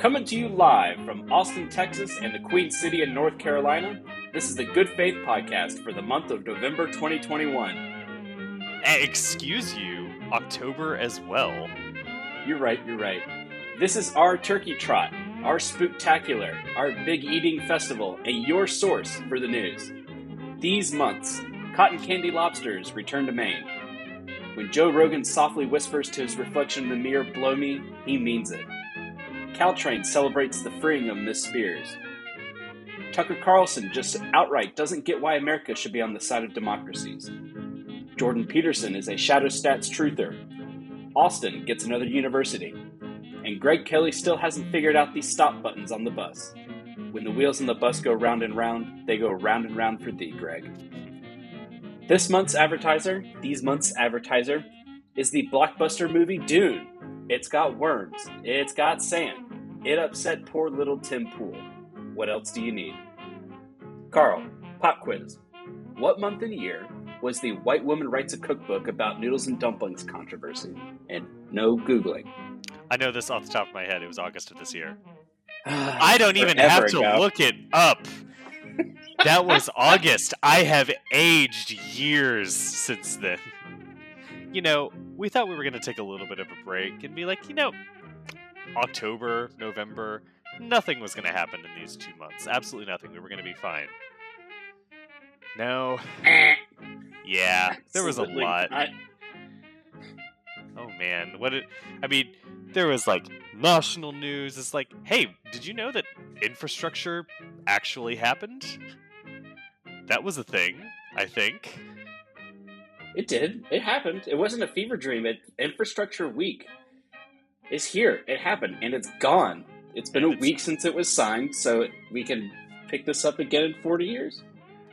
Coming to you live from Austin, Texas, and the Queen City in North Carolina, this is the Good Faith Podcast for the month of November 2021. Eh, Excuse you, October as well. You're right, you're right. This is our turkey trot, our spooktacular, our big eating festival, and your source for the news. These months, cotton candy lobsters return to Maine. When Joe Rogan softly whispers to his reflection in the mirror, blow me, he means it. Caltrain celebrates the freeing of Miss Spears. Tucker Carlson just outright doesn't get why America should be on the side of democracies. Jordan Peterson is a shadow stats truther. Austin gets another university. And Greg Kelly still hasn't figured out these stop buttons on the bus. When the wheels on the bus go round and round, they go round and round for thee, Greg. This month's advertiser, these months' advertiser, is the blockbuster movie Dune. It's got worms. It's got sand. It upset poor little Tim Pool. What else do you need? Carl, pop quiz. What month and year was the White Woman Writes a Cookbook about noodles and dumplings controversy? And no Googling. I know this off the top of my head. It was August of this year. I don't even have to ago. look it up. That was August. I have aged years since then. You know, we thought we were going to take a little bit of a break and be like, you know, October, November, nothing was going to happen in these two months. Absolutely nothing. We were going to be fine. No. Yeah, there was a lot. not. Oh man, what it I mean, there was like national news. It's like, hey, did you know that infrastructure actually happened? That was a thing, I think. It did. It happened. It wasn't a fever dream. It infrastructure week is here. It happened and it's gone. It's been a It's- week since it was signed, so we can pick this up again in 40 years.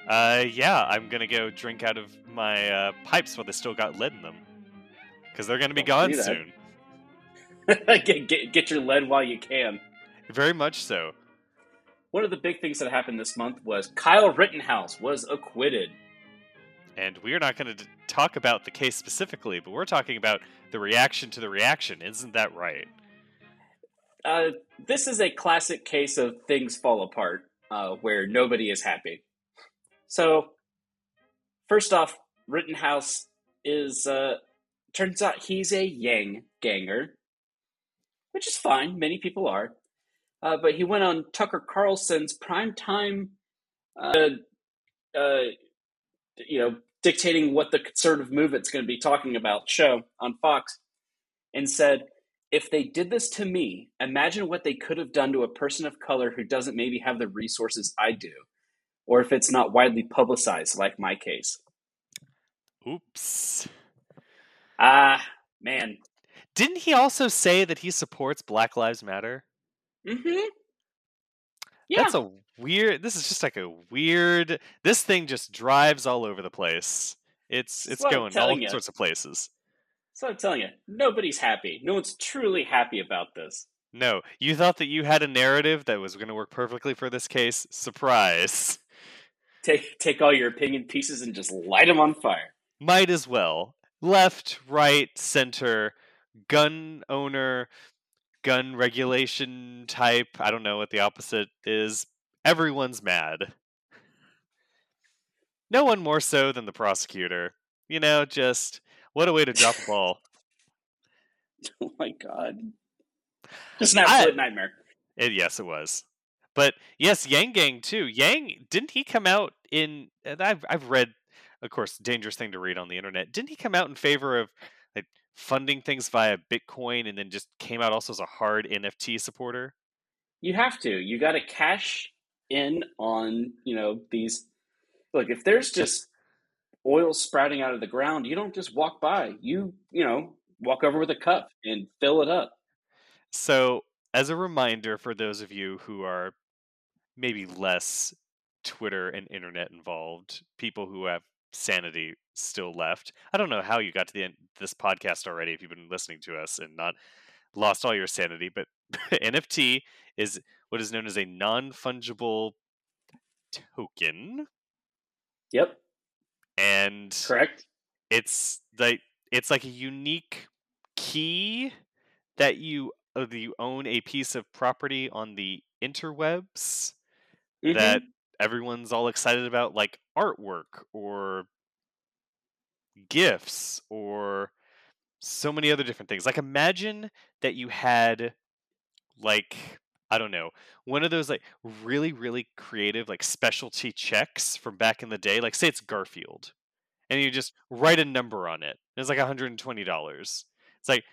Uh yeah, I'm gonna go drink out of my uh, pipes while they still got lead in them. Because they're gonna be Don't gone soon. get, get, get your lead while you can. Very much so. One of the big things that happened this month was Kyle Rittenhouse was acquitted. And we are not gonna d- talk about the case specifically, but we're talking about the reaction to the reaction. Isn't that right? Uh, this is a classic case of things fall apart uh, where nobody is happy. So, first off, Rittenhouse is, uh, turns out he's a Yang ganger, which is fine. Many people are. Uh, but he went on Tucker Carlson's primetime, uh, uh, you know, dictating what the conservative movement's going to be talking about show on Fox and said, if they did this to me, imagine what they could have done to a person of color who doesn't maybe have the resources I do, or if it's not widely publicized, like my case. Oops. Ah, man. Didn't he also say that he supports Black Lives Matter? Mm-hmm. Yeah. That's a weird. This is just like a weird. This thing just drives all over the place. It's it's going all ya. sorts of places. so I'm telling you, nobody's happy. No one's truly happy about this. No, you thought that you had a narrative that was going to work perfectly for this case. Surprise! Take take all your opinion pieces and just light them on fire. Might as well. Left, right, center, gun owner, gun regulation type. I don't know what the opposite is. Everyone's mad. No one more so than the prosecutor. You know, just what a way to drop a ball. Oh my god. Just an I- nightmare. It, yes, it was. But yes, Yang Gang too. Yang didn't he come out in? I've I've read, of course, dangerous thing to read on the internet. Didn't he come out in favor of like funding things via Bitcoin, and then just came out also as a hard NFT supporter? You have to. You got to cash in on, you know, these. Look, if there's just oil sprouting out of the ground, you don't just walk by. You, you know, walk over with a cup and fill it up. So, as a reminder for those of you who are maybe less Twitter and internet involved, people who have sanity still left. I don't know how you got to the end this podcast already if you've been listening to us and not lost all your sanity, but NFT is what is known as a non-fungible token Yep, and correct. it's like it's like a unique key that you uh, you own a piece of property on the interwebs Mhm. that everyone's all excited about, like artwork or gifts or so many other different things. Like imagine that you had like I don't know, one of those like really really creative like specialty checks from back in the day. Like say it's Garfield and you just write a number on it. It's like $120. It's like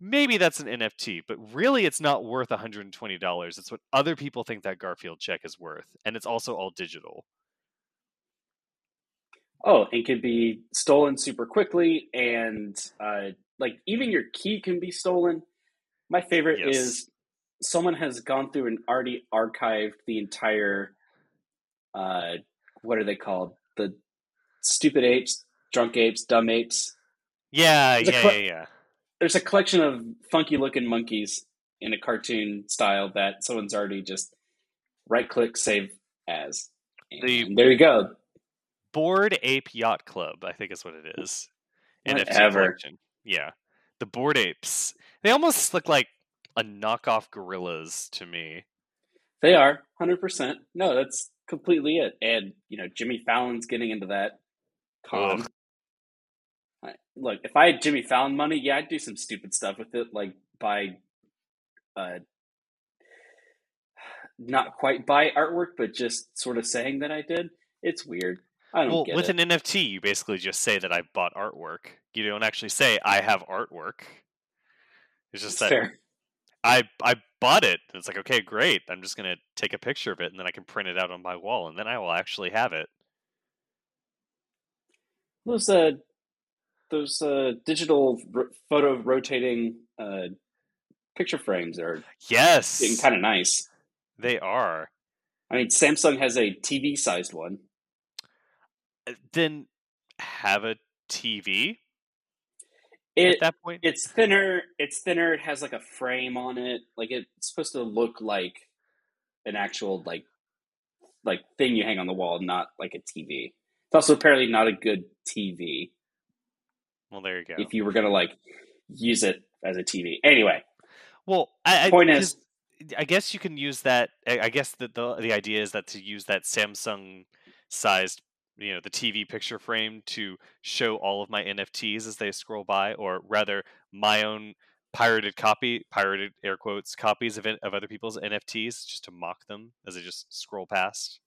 maybe that's an NFT, but really it's not worth $120. It's what other people think that Garfield check is worth, and it's also all digital. Oh, and can be stolen super quickly, and uh, like even your key can be stolen. My favorite Yes. is someone has gone through and already archived the entire. Uh, what are they called? The stupid apes, drunk apes, dumb apes. Yeah, It's yeah, cl- yeah, yeah. There's a collection of funky looking monkeys in a cartoon style that someone's already just right click save as. And The- there you go. Bored Ape Yacht Club, I think is what it is. NFT Whatever. collection. Yeah. The Bored Apes. They almost look like a knockoff gorillas to me. They are 100%. No, that's completely it. And, you know, Jimmy Fallon's getting into that con. I- Look, if I had Jimmy Fallon money, yeah, I'd do some stupid stuff with it, like buy, uh, not quite buy artwork, but just sort of saying that I did. It's weird. I don't Well, with it. an NFT, you basically just say that I bought artwork. You don't actually say I have artwork. It's just that fair. I I bought it. And It's like okay, great. I'm just gonna take a picture of it and then I can print it out on my wall and then I will actually have it. Those uh, those uh, digital ro- photo rotating uh, picture frames are getting Yes, kind of nice. they are. I mean, Samsung has a TV sized one. Uh, Then have a TV It at that point. it's thinner. It's thinner. It has like a frame on it. Like it's supposed to look like an actual like like thing you hang on the wall, not like a TV. It's also apparently not a good TV Well, there you go. if you were gonna like use it as a TV. Anyway, Well, I, I Point is- I guess you can use that. I I guess that the the idea is that to use that Samsung sized, you know, the TV picture frame to show all of my NFTs as they scroll by, or rather, my own pirated copy, pirated air quotes copies of of other people's NFTs, just to mock them as they just scroll past.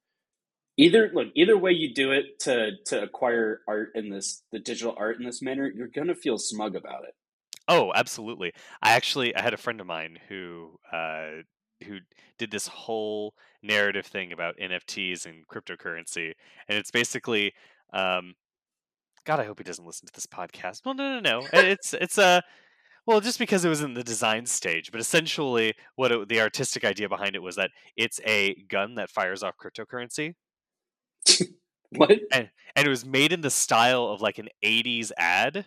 either look either way you do it to to acquire art in this the digital art in this manner, you're gonna feel smug about it. Oh, absolutely. I actually I had a friend of mine who uh who did this whole narrative thing about NFTs and cryptocurrency and it's basically um God, I hope he doesn't listen to this podcast. Well, no, no, no. Uh, It's it's a well, just because it was in the design stage, but essentially what it, the artistic idea behind it was that it's a gun that fires off cryptocurrency What? and and it was made in the style of like an 80s ad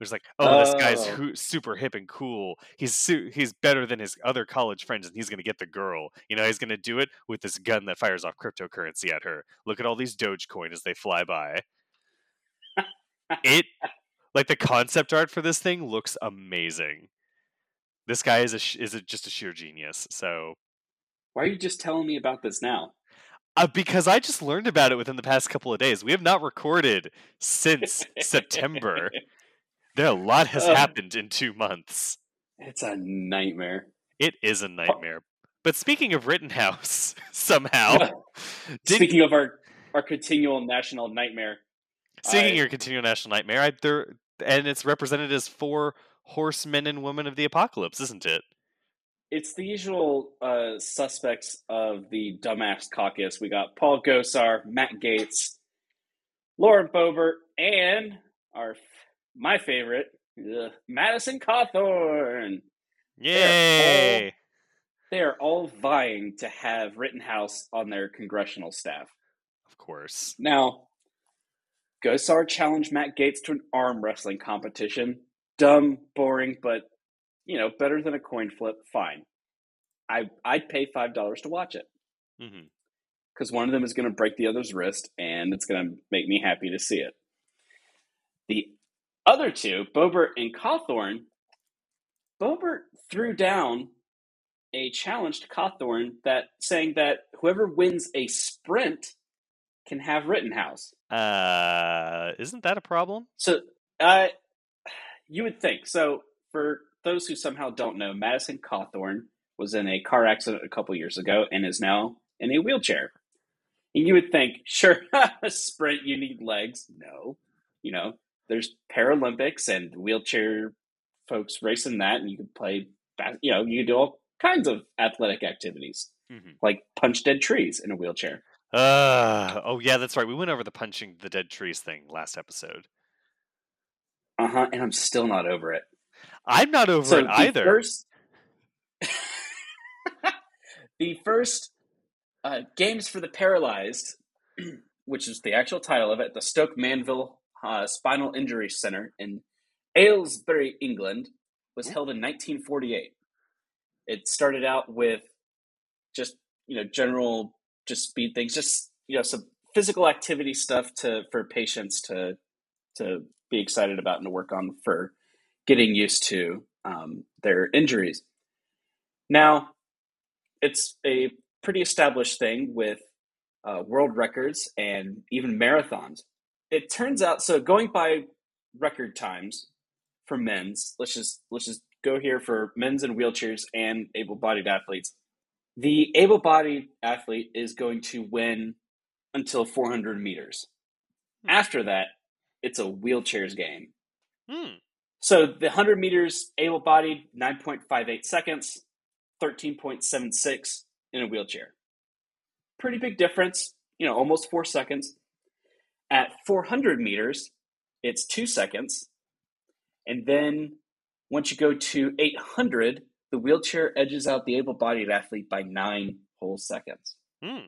was like oh this guy's Oh. who, super hip and cool he's su- he's better than his other college friends and he's going to get the girl you know he's going to do it with this gun that fires off cryptocurrency at her look at all these dogecoin as they fly by it like the concept art for this thing looks amazing this guy is a sh- is a, just a sheer genius so Why are you just telling me about this now? Uh, because I just learned about it within the past couple of days. We have not recorded since September. There a lot has Ugh. happened in two months. It's a nightmare. It is a nightmare. But speaking of Rittenhouse, somehow, Speaking of our our continual national nightmare, speaking I- your continual national nightmare, I, there and it's represented as four horsemen and women of the apocalypse, isn't it? it's the usual uh, suspects of the dumbass caucus. We got Paul Gosar, Matt Gaetz, Lauren Boebert, and our my favorite, ugh, Madison Cawthorn. Yay! They are all vying to have Rittenhouse on their congressional staff. Of course. Now, Gosar challenged Matt Gaetz to an arm wrestling competition. Dumb, boring, but you know, better than a coin flip. Fine. I I'd pay five dollars to watch it hmm because one of them is going to break the other's wrist, and it's going to make me happy to see it. The other two, Boebert and Cawthorn, Boebert threw down a challenge to Cawthorn that saying that whoever wins a sprint can have Rittenhouse. Uh, isn't that a problem? So, uh, you would think. So, for those who somehow don't know, Madison Cawthorn was in a car accident a couple years ago and is now in a wheelchair. And you would think, sure, a sprint, you need legs. No, you know, there's Paralympics and wheelchair folks racing that, and you can play, you know, you can do all kinds of athletic activities, Mm-hmm. like punch dead trees in a wheelchair. Uh, oh yeah, that's right. We went over the punching the dead trees thing last episode. Uh huh. And I'm still not over it. I'm not over so it the either. First, the first uh, games for the paralyzed, which is the actual title of it, the Stoke Mandeville uh, Spinal Injury Center in Aylesbury, England, was held in 1948. It started out with just you know general just speed things, just you know some physical activity stuff to for patients to to be excited about and to work on for getting used to um, their injuries. Now, it's a pretty established thing with uh, world records and even marathons. It turns out, so going by record times for men's, let's just let's just go here for men's and wheelchairs and able-bodied athletes. The able-bodied athlete is going to win until 400 meters. After that, it's a wheelchairs game. Hmm. So the 100 meters able bodied, 9.58 seconds, 13.76 in a wheelchair. Pretty big difference, you know, almost four seconds. At 400 meters, it's two seconds. And then once you go to 800, the wheelchair edges out the able bodied athlete by nine whole seconds. Hmm.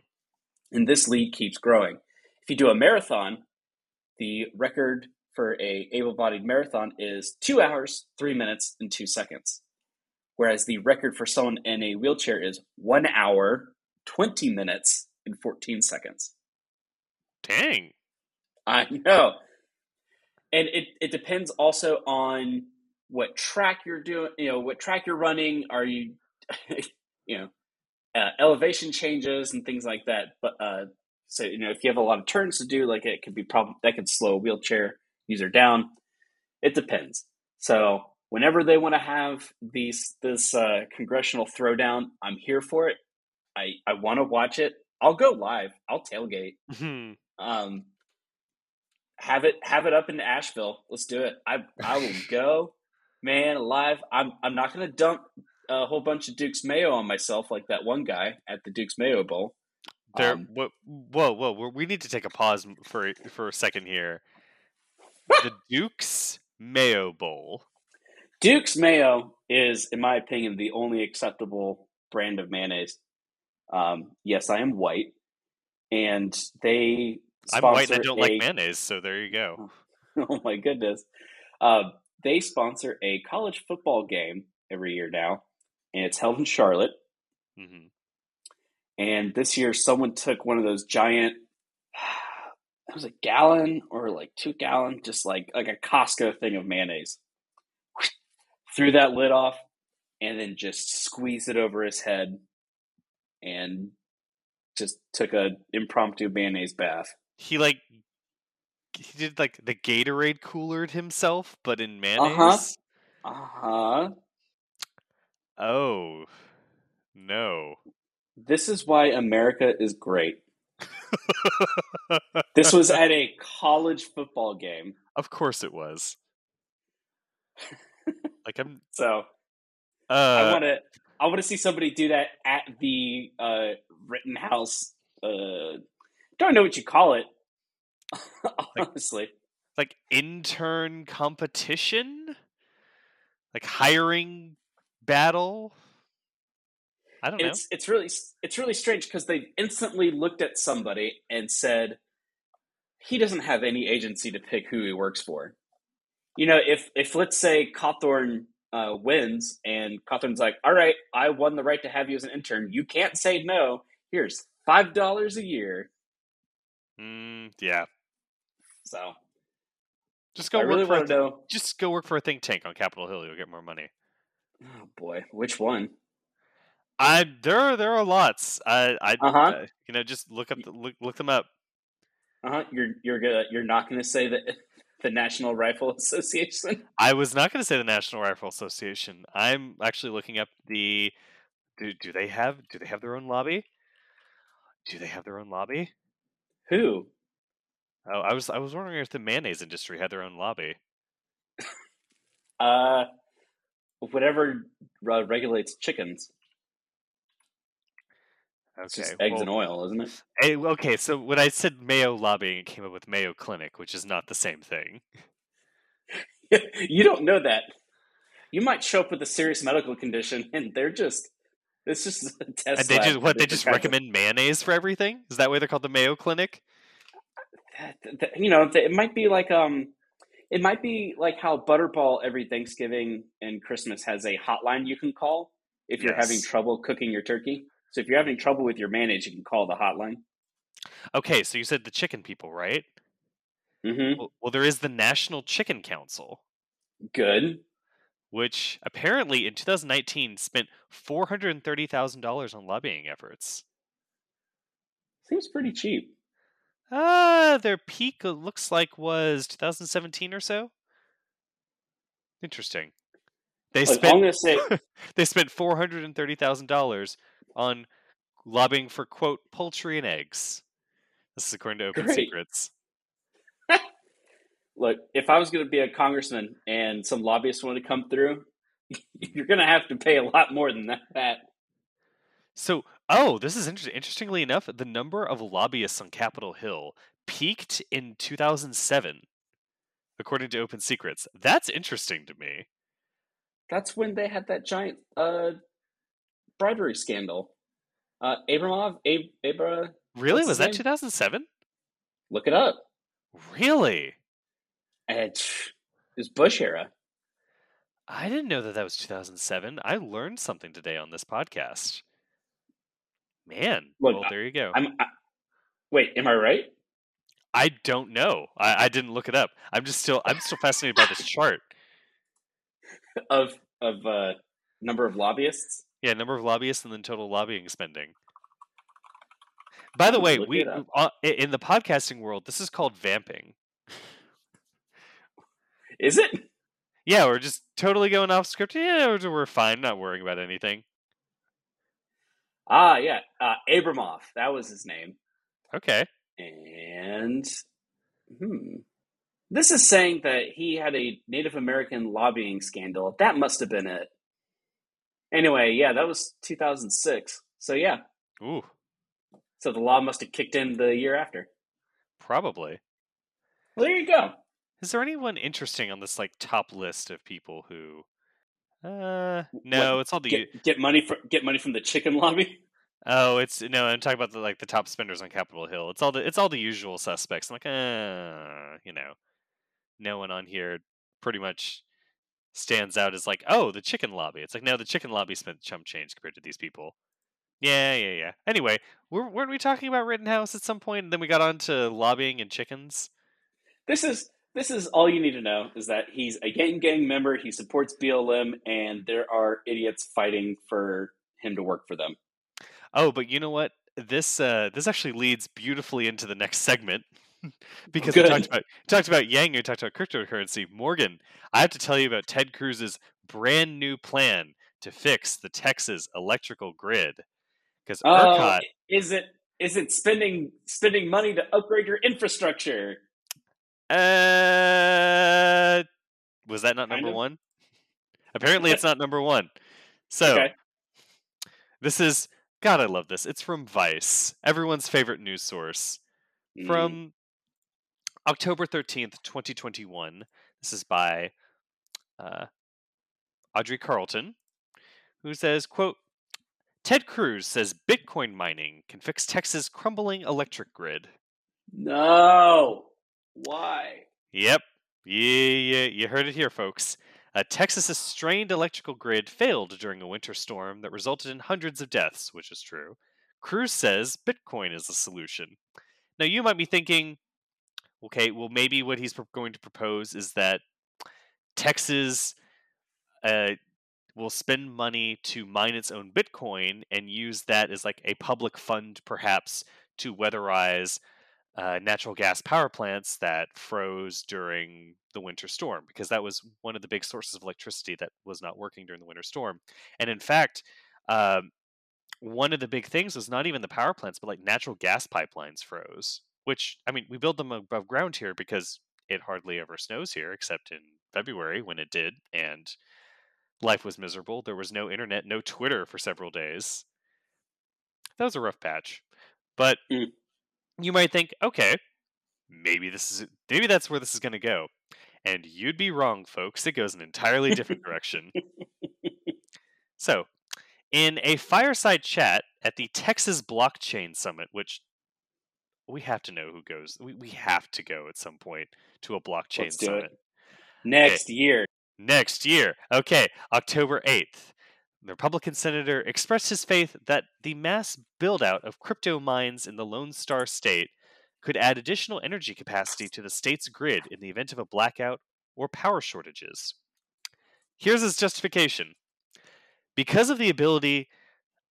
And this lead keeps growing. If you do a marathon, the record for a able-bodied marathon is two hours, three minutes, and two seconds. Whereas the record for someone in a wheelchair is one hour, 20 minutes, and 14 seconds. Dang. I know. And it, it depends also on what track you're doing, you know, what track you're running. Are you, you know, uh, elevation changes and things like that. But uh, so, you know, if you have a lot of turns to do, like it could be problem that could slow a wheelchair user down. It depends. So whenever they want to have these this uh, congressional throwdown, I'm here for it. I I want to watch it. I'll go live. I'll tailgate. Hmm. Um, have it have it up in Asheville. Let's do it. I I will go, man, alive. I'm I'm not gonna dump a whole bunch of Duke's mayo on myself like that one guy at the Duke's Mayo Bowl. There. Um, whoa, whoa, We need to take a pause for for a second here. the Duke's Mayo Bowl. Duke's mayo is, in my opinion, the only acceptable brand of mayonnaise. Um, yes, I am white, and they. I'm white and I don't a- like mayonnaise, so there you go. oh my goodness. Um, they sponsor a college football game every year now, and it's held in Charlotte. hmm And this year, someone took one of those giant. It was a gallon or like two gallon, just like like a Costco thing of mayonnaise. Threw that lid off, and then just squeezed it over his head, and just took a impromptu mayonnaise bath. He like he did like the Gatorade coolered himself, but in mayonnaise. Uh-huh. Uh huh. Oh no. This is why America is great. This was at a college football game, of course it was. like I'm. so I Uh, want to. I want to see somebody do that at the uh, Rittenhouse. Uh, don't know what you call it. Honestly, like intern competition, like hiring battle. I don't know. it's it's really it's really strange because they instantly looked at somebody and said he doesn't have any agency to pick who he works for. You know, if if let's say Cawthorn uh, wins and Cawthorn's like, "All right, I won the right to have you as an intern. You can't say no. Here's five dollars a year." Mm, yeah, So just go I work really for a th- just go work for a think tank on Capitol Hill. You'll get more money. Oh boy, which one? I there are there are lots. I I Uh-huh. uh, you know just look up the, look look them up. Uh huh. You're you're gonna you're not gonna say that the National Rifle Association. I was not going to say the National Rifle Association. I'm actually looking up the do do they have do they have their own lobby? Do they have their own lobby? Who? Oh, I was I was wondering if the mayonnaise industry had their own lobby. Uh, whatever uh, regulates chickens. It's Okay, just eggs well, and oil, isn't it? okay. So when I said Mayo lobbying, it came up with Mayo Clinic, which is not the same thing. you don't know that. You might show up with a serious medical condition, and they're just it's just a test. And they just what they just kinds of- recommend mayonnaise for everything. Is that why they're called the Mayo Clinic? you know, it might be like um, it might be like how Butterball every Thanksgiving and Christmas has a hotline you can call if you're having trouble cooking your turkey. So if you're having trouble with your mayonnaise, you can call the hotline. Okay, so you said the chicken people, right? Mm-hmm. Well, well there is the National Chicken Council. Good. Which apparently in 2019 spent $430,000 on lobbying efforts. Seems pretty cheap. Uh, their peak uh, looks like was 2017 or so. Interesting. They Like, spent say they spent $430,000 on lobbying for quote poultry and eggs. This is according to Open Great. Secrets. Look, if I was going to be a congressman and some lobbyists wanted to come through, you're going to have to pay a lot more than that. So, oh, this is interesting. Interestingly enough, the number of lobbyists on Capitol Hill peaked in 2007, according to Open Secrets. That's interesting to me. That's when they had that giant uh, bribery scandal. Uh, Abramoff, Ab- Abra, Really? Was that name? 2007? look it up. Really? And it was Bush era. I didn't know that that was 2007. I learned something today on this podcast. Man, Look, well, there you go. I'm. I, wait, am I right? I don't know. I, I didn't look it up. I'm just still I'm still fascinated by this chart. Of of uh, number of lobbyists. Yeah, number of lobbyists and then total lobbying spending. By the way, we uh, in the podcasting world, this is called vamping. Is it? Yeah, we're just totally going off script. Yeah, we're, fine, not worrying about anything. Ah, yeah. Uh, Abramoff. That was his name. Okay. And hmm, this is saying that he had a Native American lobbying scandal. That must have been it. Anyway, yeah, that was 2006. So yeah, Ooh, so the law must have kicked in the year after. probably. Well, there you go. Is there anyone interesting on this like top list of people who? Uh, no, What, it's all the. Get get money from get money from the chicken lobby. Oh, it's no. I'm talking about the like the top spenders on Capitol Hill. It's all the it's all the usual suspects. I'm like, uh, you know, no one on here pretty much stands out as like, oh, the chicken lobby. It's like, no, the chicken lobby spent chump change compared to these people. Yeah, yeah, yeah. Anyway, were, weren't we talking about Rittenhouse at some point? And then we got on to lobbying and chickens. This is this is all you need to know is that he's a gang gang member. He supports BLM, and there are idiots fighting for him to work for them. Oh, but you know what? This uh, this actually leads beautifully into the next segment because we talked about talked about Yang, we talked about cryptocurrency. Morgan, I have to tell you about Ted Cruz's brand new plan to fix the Texas electrical grid. Because Oh, ERCOT, is it is it spending spending money to upgrade your infrastructure? Uh, was that not Kind number of. one? Apparently, it's not number one. So Okay. this is God. I love this. It's from Vice, everyone's favorite news source. Mm, from October 13th, 2021. This is by uh, Audrey Carleton, who says, quote, Ted Cruz says Bitcoin mining can fix Texas' crumbling electric grid. no. Why? Yep. Yeah, yeah, you heard it here, folks. Uh, Texas's strained electrical grid failed during a winter storm that resulted in hundreds of deaths, which is true. Cruz says Bitcoin is the solution. Now, you might be thinking, okay, well, maybe what he's going to propose is that Texas, uh, will spend money to mine its own Bitcoin and use that as like a public fund, perhaps, to weatherize uh, natural gas power plants that froze during the winter storm, because that was one of the big sources of electricity that was not working during the winter storm. And in fact, um, one of the big things was not even the power plants, but like natural gas pipelines froze. Which I mean, we build them above ground here because it hardly ever snows here, except in February when it did, and life was miserable. There was no internet, no Twitter for several days. That was a rough patch. But mm. You might think, okay, maybe this is maybe that's where this is going to go. And you'd be wrong, folks. It goes an entirely different direction. So, in a fireside chat at the Texas Blockchain Summit, which we have to know who goes. We, we have to go at some point to a blockchain Let's summit. It. Next okay. year. Next year. Okay, October 8th. The Republican senator expressed his faith that the mass build out of crypto mines in the Lone Star State could add additional energy capacity to the state's grid in the event of a blackout or power shortages. Here's his justification because of the ability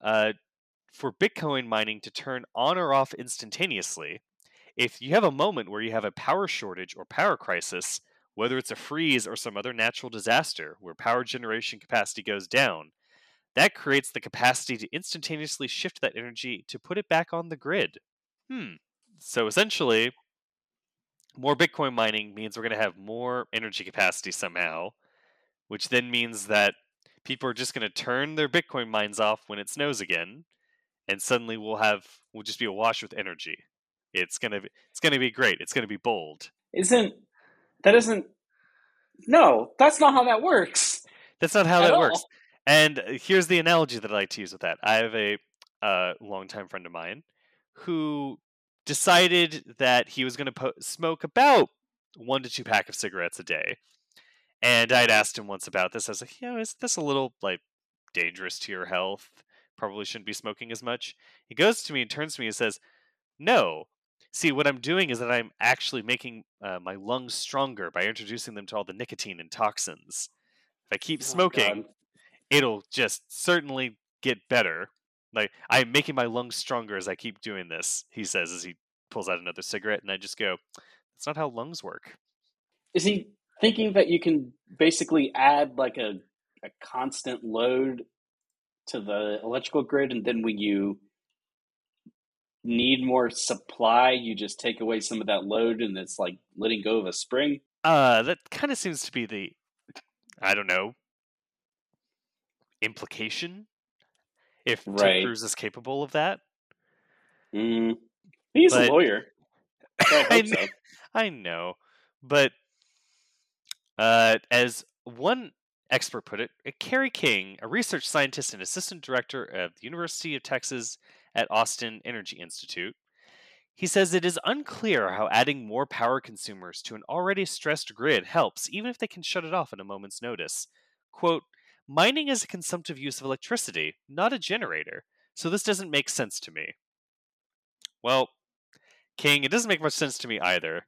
uh, for Bitcoin mining to turn on or off instantaneously, if you have a moment where you have a power shortage or power crisis, whether it's a freeze or some other natural disaster where power generation capacity goes down, that creates the capacity to instantaneously shift that energy to put it back on the grid. Hmm. So essentially, more Bitcoin mining means we're going to have more energy capacity somehow, which then means that people are just going to turn their Bitcoin mines off when it snows again, and suddenly we'll have we'll just be awash with energy. It's gonna be it's gonna be great. It's gonna be bold. Isn't that isn't no? That's not how that works. That's not how that all. works. And uh, here's the analogy that I like to use with that. I have a uh, longtime friend of mine who decided that he was going to po- smoke about one to two pack of cigarettes a day and I'd asked him once about this. I was like, you know, is this a little like dangerous to your health? Probably shouldn't be smoking as much. He goes to me and turns to me and says, No. See, what I'm doing is that I'm actually making uh, my lungs stronger by introducing them to all the nicotine and toxins. If I keep oh, smoking, God. It'll just certainly get better. Like I'm making my lungs stronger as I keep doing this. He says as he pulls out another cigarette, and I just go, "That's not how lungs work." Is he thinking that you can basically add like a, a constant load to the electrical grid and then when you need more supply you just take away some of that load and it's like letting go of a spring uh that kind of seems to be the i don't know implication if right. Ted Cruz is capable of that mm. he's but, a lawyer I, I, know, so. I know but uh, as one expert put it, Carey King, a research scientist and assistant director of the University of Texas at Austin Energy Institute, he says it is unclear how adding more power consumers to an already stressed grid helps, even if they can shut it off at a moment's notice. Quote, Mining is a consumptive use of electricity, not a generator, so this doesn't make sense to me. Well, King, it doesn't make much sense to me either.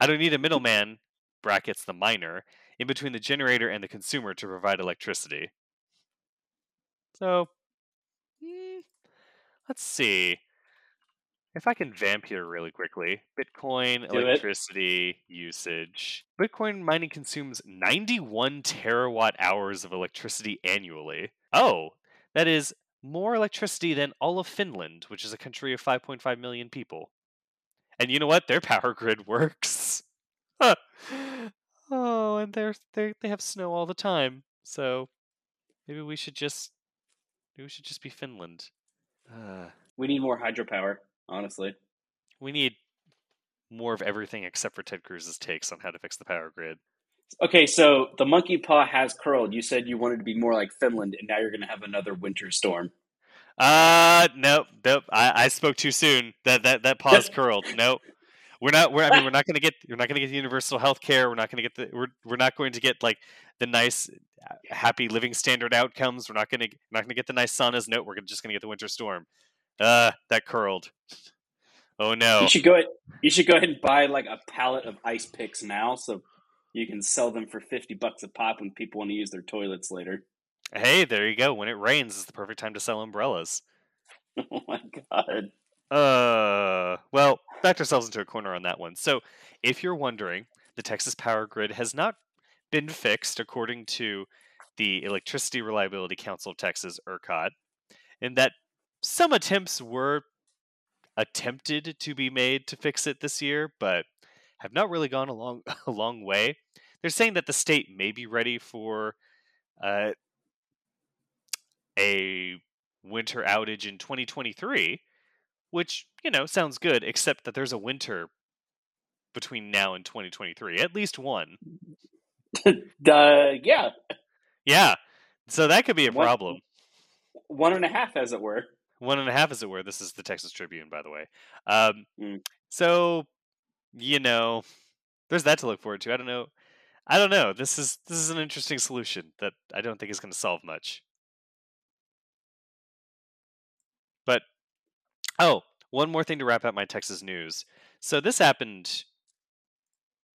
I don't need a middleman brackets the miner, in between the generator and the consumer to provide electricity. So, hmm, let's see. If I can vamp here really quickly Bitcoin, Do electricity it. usage. Bitcoin mining consumes 91 terawatt hours of electricity annually. Oh, that is more electricity than all of Finland, which is a country of 5.5 million people. And you know what? Their power grid works. oh, and they're they they have snow all the time. So maybe we should just maybe we should just be Finland. Uh, we need more hydropower, honestly. We need more of everything except for Ted Cruz's takes on how to fix the power grid. Okay, so the monkey paw has curled. You said you wanted to be more like Finland, and now you're going to have another winter storm. Uh, nope, nope. I, I spoke too soon. That that that paw's curled. Nope. We're not. We're. I mean, we're not going to get. We're not going to get universal health care. We're not going to get the. We're. We're not going to get like the nice, happy living standard outcomes. We're not going to. Not going to get the nice saunas. No, we're just going to get the winter storm. Uh, that curled. Oh no! You should go. Ahead, You should go ahead and buy like a pallet of ice picks now, so you can sell them for fifty bucks a pop when people want to use their toilets later. Hey, there you go. When it rains, it's the perfect time to sell umbrellas. oh my god. Uh, well, backed ourselves into a corner on that one. So, if you're wondering, the Texas power grid has not been fixed according to the Electricity Reliability Council of Texas, ERCOT, and that some attempts were attempted to be made to fix it this year, but have not really gone a long a long way. They're saying that the state may be ready for uh, a winter outage in 2023, which you know sounds good, except that there's a winter between now and 2023, at least one. uh, yeah, Yeah, so that could be a One- problem. one and a half, as it were. One and a half, as it were. This is the Texas Tribune, by the way. Um, Mm. So, you know, there's that to look forward to. I don't know. I don't know. This is this is an interesting solution that I don't think is going to solve much. But oh, one more thing to wrap up my Texas news. So this happened.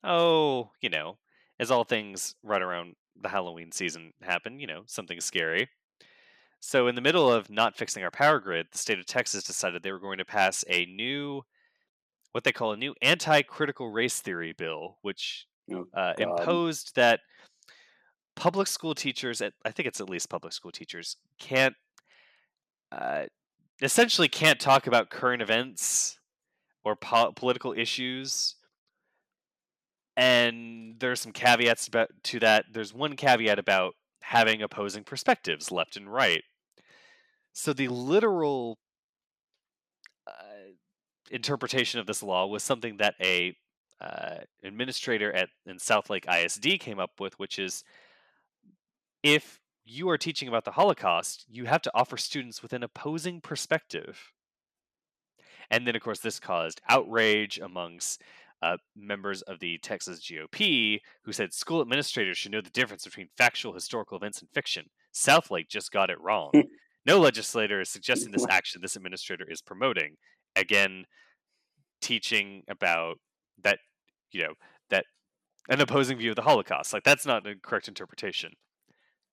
Oh, you know, as all things right around the Halloween season happen, you know, something scary. So, in the middle of not fixing our power grid, the state of Texas decided they were going to pass a new, what they call a new anti critical race theory bill, which Oh, uh, imposed that public school teachers, at, I think it's at least public school teachers, can't, uh, essentially can't talk about current events or po- political issues. And there's some caveats about to that. There's one caveat about having opposing perspectives, left and right. So the literal uh, interpretation of this law was something that a uh, administrator at in Southlake ISD came up with, which is if you are teaching about the Holocaust, you have to offer students with an opposing perspective. And then, of course, this caused outrage amongst uh, members of the Texas GOP who said school administrators should know the difference between factual historical events and fiction. Southlake just got it wrong. No legislator is suggesting this action this administrator is promoting. Again, teaching about that, you know, that an opposing view of the Holocaust. Like, that's not a correct interpretation.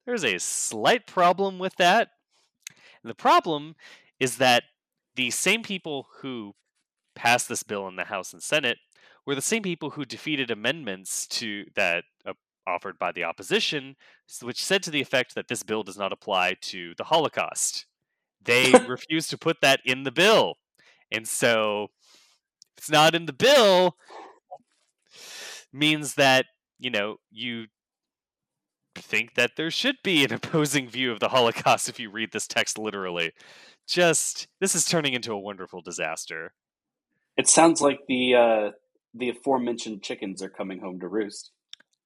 There's a slight problem with that. And the problem is that the same people who passed this bill in the House and Senate were the same people who defeated amendments to that uh, offered by the opposition, which said to the effect that this bill does not apply to the Holocaust. They refused to put that in the bill, and so if it's not in the bill, means that you know you think that there should be an opposing view of the Holocaust if you read this text literally. Just this is turning into a wonderful disaster. It sounds like the uh, the aforementioned chickens are coming home to roost.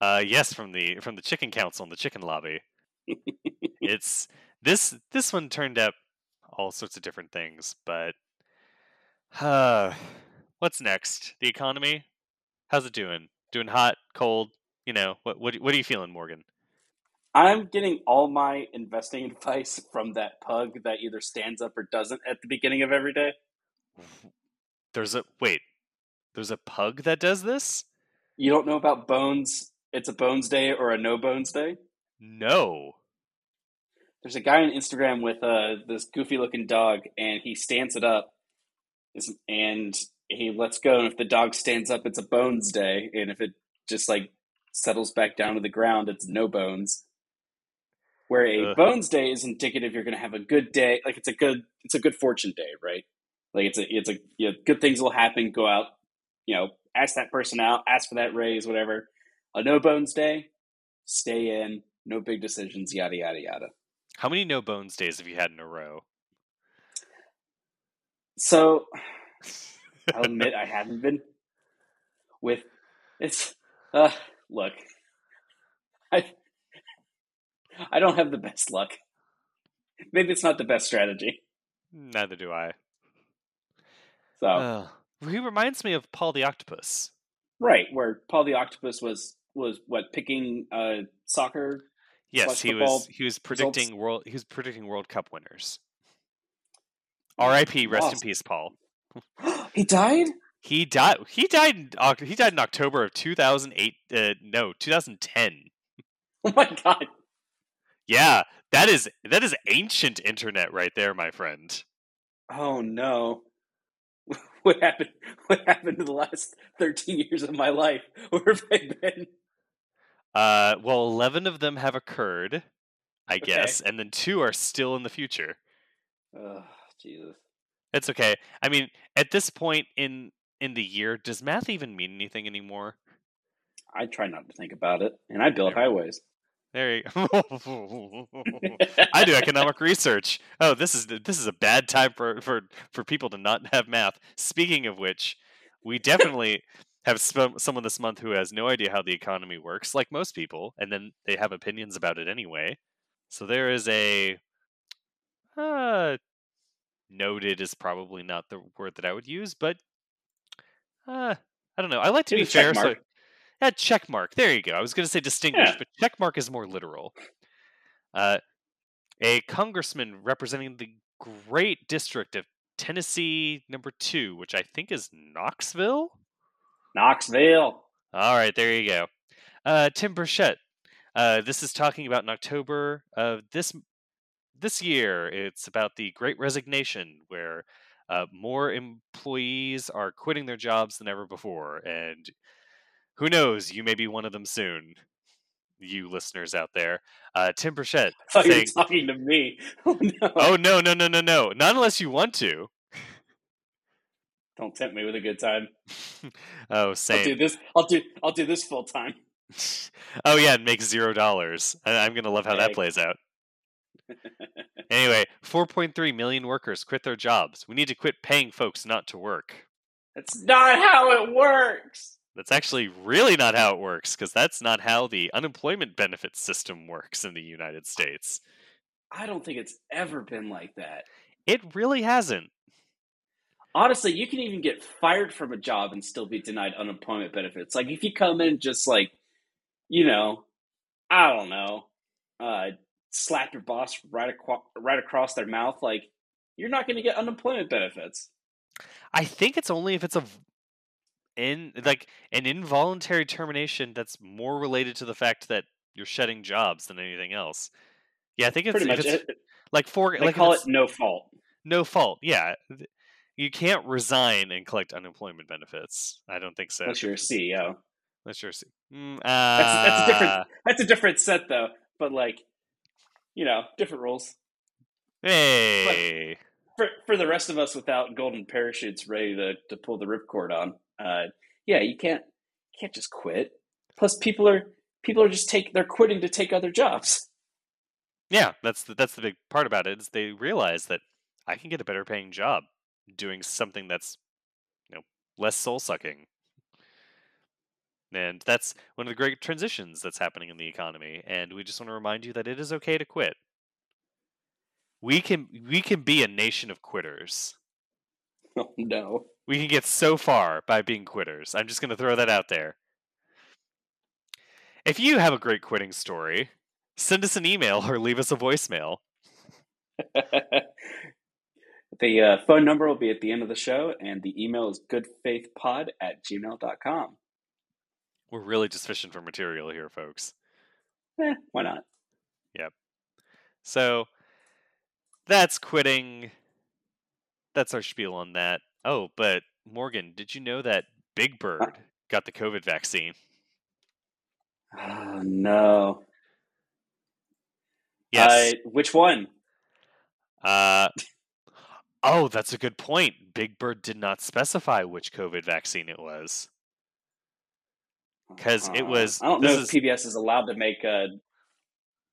Uh, yes, from the from the chicken council and the chicken lobby. it's this this one turned up all sorts of different things, but uh, what's next? The economy? How's it doing? Doing hot, cold? You know what? What, what are you feeling, Morgan? I'm getting all my investing advice from that pug that either stands up or doesn't at the beginning of every day. There's a wait. There's a pug that does this? You don't know about bones? It's a bones day or a no bones day. No. There's a guy on Instagram with uh, this goofy looking dog, and he stands it up, and he lets go. And if the dog stands up, it's a bones day, and if it just like settles back down to the ground, it's no bones. Where a Ugh. bones day is indicative you're going to have a good day, like it's a good it's a good fortune day, right? Like it's a it's a you know, good things will happen. Go out, you know, ask that person out, ask for that raise, whatever. A no bones day, stay in, no big decisions, yada yada yada. How many no bones days have you had in a row? So I'll admit I haven't been with it's uh look I I don't have the best luck. Maybe it's not the best strategy. Neither do I. So Ugh. he reminds me of Paul the Octopus. right, where Paul the Octopus was was what picking uh soccer Yes, he was. He was results? predicting world. He was predicting World Cup winners. R.I.P. Rest in peace, Paul. he died? He died. He died. In, he died in October of 2008. Uh, no, 2010. Oh my god. Yeah, That is that is ancient internet right there, my friend. Oh no. What happened what happened to the last 13 years of my life? Where have I been? Uh, well, eleven of them have occurred, I Okay. guess, and then two are still in the future. Oh, Jesus. It's okay. I mean, at this point in in the year, does math even mean anything anymore? I try not to think about it, and I build There highways. There you go. I do economic research. Oh, this is this is a bad time for for for people to not have math. Speaking of which, we definitely have sp- someone this month who has no idea how the economy works, like most people, and then they have opinions about it anyway. So there is a uh, noted is probably not the word that I would use, but uh, I don't know. I like to be fair, so yeah, check mark. There you go. I was going to say distinguished, Yeah. but check mark is more literal. Uh, a congressman representing the great district of Tennessee number two, which I think is Knoxville. Knoxville. All right, there you go. Uh, Tim Burchett. Uh, this is talking about in October of this this year. It's about the Great Resignation, where uh, more employees are quitting their jobs than ever before, and who knows, you may be one of them soon. You listeners out there, uh, Tim Burchett I thought you saying, were talking to me. Oh no. "Oh no, no, no, no, no! Not unless you want to." Don't tempt me with a good time. oh, I'll do same. this. I'll do. I'll do this full time. oh yeah, and make zero dollars. I'm gonna love how that plays out. Anyway, 4.3 million workers quit their jobs. We need to quit paying folks not to work. That's not how it works. That's actually really not how it works, because that's not how the unemployment benefit system works in the United States. I don't think it's ever been like that. It really hasn't. Honestly, you can even get fired from a job and still be denied unemployment benefits. Like if you come in just like, you know, I don't know, uh, slap your boss right aqua- right across their mouth, like you're not going to get unemployment benefits. I think it's only if it's a in like an involuntary termination that's more related to the fact that you're shedding jobs than anything else. Yeah, I think it's, Pretty much, it's it, like for they like call it no fault. no fault. Yeah, you can't resign and collect unemployment benefits. I don't think so. Unless you're a CEO. Let's just see. Mm, That's that's a different uh, that's a different set though. But like, you know, different rules. Hey, for for the rest of us without golden parachutes ready to, to pull the ripcord on, uh, yeah, you can't you can't just quit. Plus, people are people are just take they're quitting to take other jobs. yeah, that's the, that's the big part about it. Is they realize that I can get a better paying job doing something that's you know less soul sucking. And that's one of the great transitions that's happening in the economy. And we just want to remind you that it is okay to quit. We can we can be a nation of quitters. Oh no! We can get so far by being quitters. I'm just going to throw that out there. If you have a great quitting story, send us an email or leave us a voicemail. the uh, phone number will be at the end of the show, and the email is goodfaithpod at gmail.com. We're really just fishing for material here, folks. Eh, why not? Yep. So that's quitting. That's our spiel on that. Oh, but Morgan, did you know that Big Bird got the COVID vaccine? Oh no! Yes. Uh, which one? Uh, oh, that's a good point. Big Bird did not specify which COVID vaccine it was. 'Cause it Uh, was- I don't know this if PBS is allowed to make uh,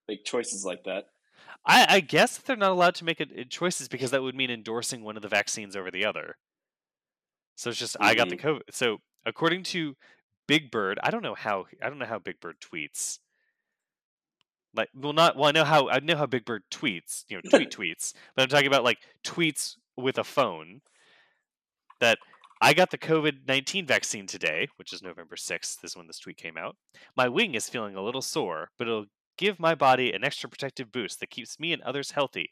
make choices like that. I, I guess they're not allowed to make it, it choices because that would mean endorsing one of the vaccines over the other. So it's just I got the COVID. So according to Big Bird, I don't know how I don't know how Big Bird tweets. Like, well, not well. I know how I know how Big Bird tweets. You know, tweet tweets. But I'm talking about like tweets with a phone. That I got the COVID 19 vaccine today, which is November 6th, is when this tweet came out. My wing is feeling a little sore, but it'll give my body an extra protective boost that keeps me and others healthy.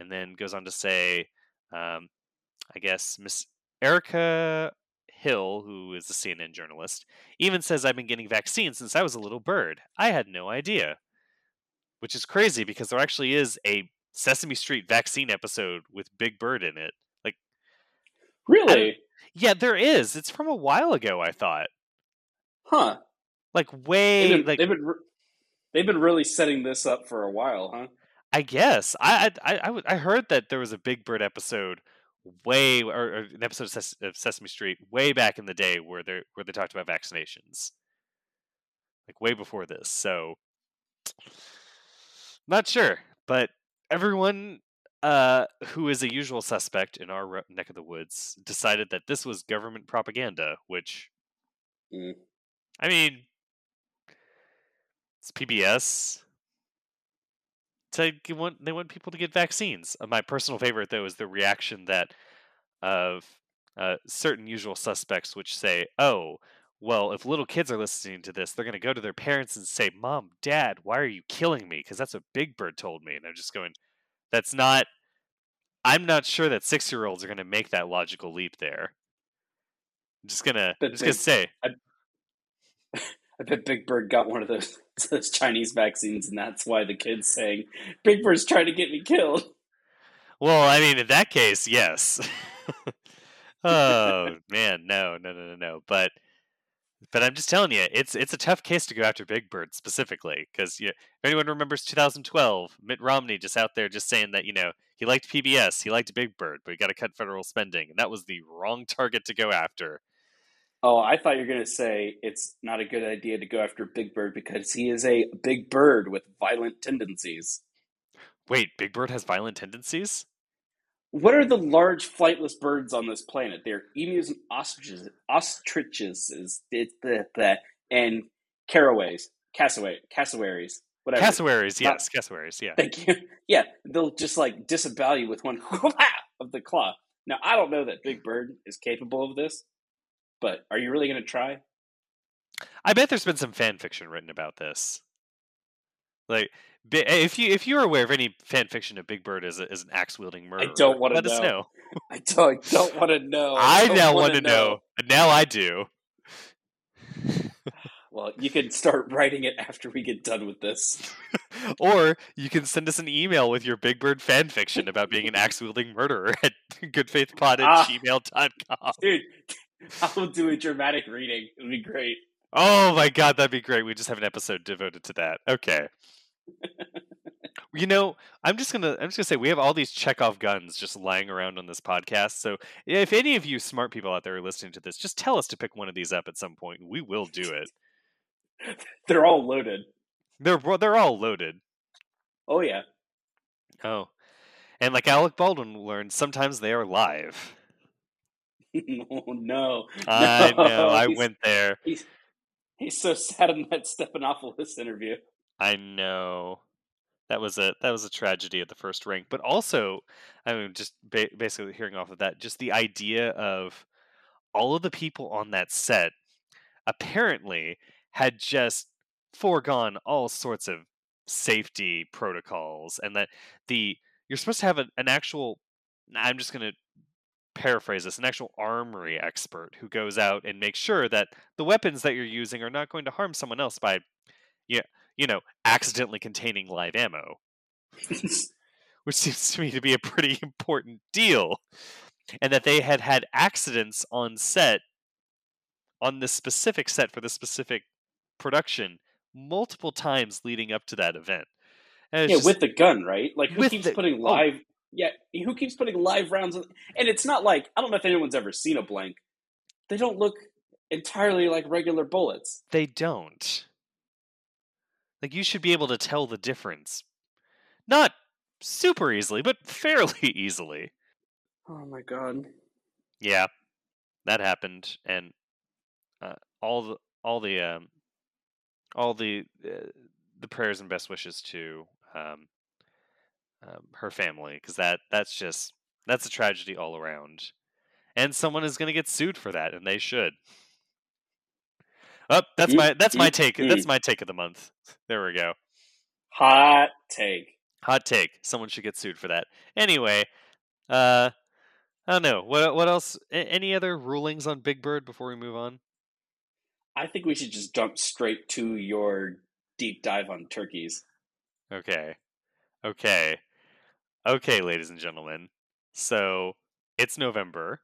And then goes on to say, um, I guess, Miss Erica Hill, who is a CNN journalist, even says I've been getting vaccines since I was a little bird. I had no idea. which is crazy because there actually is a Sesame Street vaccine episode with Big Bird in it. Like, Really? yeah, there is. It's from a while ago. I thought, Huh. like They've way, been, like they've been they've been really setting this up for a while, huh? I guess I I I, I w- I heard that there was a Big Bird episode way or, or an episode of, Ses- of Sesame Street way back in the day where they where they talked about vaccinations, like way before this. So not sure, but everyone uh, who is a usual suspect in our re- neck of the woods decided that this was government propaganda, which Mm. I mean, it's PBS. To g- want they want people to get vaccines. Uh, my personal favorite though is the reaction that of uh, certain usual suspects, which say, "Oh, well, if little kids are listening to this, they're going to go to their parents and say, "Mom, Dad, why are you killing me?" Because that's what Big Bird told me." And I'm just going, "That's not." I'm not sure that six year olds are going to make that logical leap there. I'm just gonna, But just gonna they- say, I bet Big Bird got one of those those Chinese vaccines, and that's why the kid's saying Big Bird's trying to get me killed. Well, I mean, in that case, yes. oh man, no, no, no, no, no. But, but I'm just telling you, it's it's a tough case to go after Big Bird specifically because you know, if anyone remembers 2012, Mitt Romney just out there just saying that you know he liked PBS, he liked Big Bird, but he got to cut federal spending, and that was the wrong target to go after. Oh, I thought you were going to say it's not a good idea to go after Big Bird because he is a big bird with violent tendencies. Wait, Big Bird has violent tendencies? What are the large flightless birds on this planet? They're emus and ostriches, ostriches, is it the, the and caraways, cassoway, cassowaries, whatever. Cassowaries, Not- yes, cassowaries, yeah. Thank you. Yeah, they'll just like disavow you with one of the claw. Now, I don't know that Big Bird is capable of this, but are you really going to try? I bet there's been some fan fiction written about this. Like, if you if you're aware of any fan fiction of Big Bird as, a, as an axe wielding murderer, I don't wanna know. know. I don't, I don't want to know. I don't now want to know. now I do. Well, you can start writing it after we get done with this. or you can send us an email with your Big Bird fan fiction about being an axe wielding murderer at goodfaithpod at Ah. gmail.com. Dude, I will do a dramatic reading. It would be great. Oh my god, that'd be great. We just have an episode devoted to that. Okay. You know, I'm just gonna I'm just gonna say we have all these Chekhov guns just lying around on this podcast. So if any of you smart people out there are listening to this, just tell us to pick one of these up at some point. We will do it. They're all loaded. They're they're all loaded. Oh, yeah. Oh. And like Alec Baldwin learned, sometimes they are live. oh, no. I know, I went there. He's, he's so sad in that Stephanopoulos interview. I know. That was a that was a tragedy at the first rank, but also, I mean, just ba- basically hearing off of that, just the idea of all of the people on that set apparently had just foregone all sorts of safety protocols, and that the you're supposed to have a, an actual. I'm just going to paraphrase this: an actual armory expert who goes out and makes sure that the weapons that you're using are not going to harm someone else by you know, accidentally containing live ammo, which seems to me to be a pretty important deal. And that they had had accidents on set, on this specific set for the specific production, multiple times leading up to that event. Yeah, just- with the gun, right? Like, who keeps the- putting oh. live... Yeah, eh, who keeps putting live rounds in... And it's not like... I don't know if anyone's ever seen a blank. They don't look entirely like regular bullets. they don't. Like, you should be able to tell the difference. Not super easily, but fairly easily. Oh, my God. Yeah, that happened, and uh, all the all the um, all the uh, the prayers and best wishes to um, um, her family because that that's just that's a tragedy all around, and someone is going to get sued for that, and they should. Oh, that's my that's my take. That's my take of the month. There we go. Hot take. Hot take. Someone should get sued for that. Anyway, uh, I don't know. What what else? Any other rulings on Big Bird before we move on? I think we should just jump straight to your deep dive on turkeys. Okay. Okay. Okay, ladies and gentlemen. So it's November,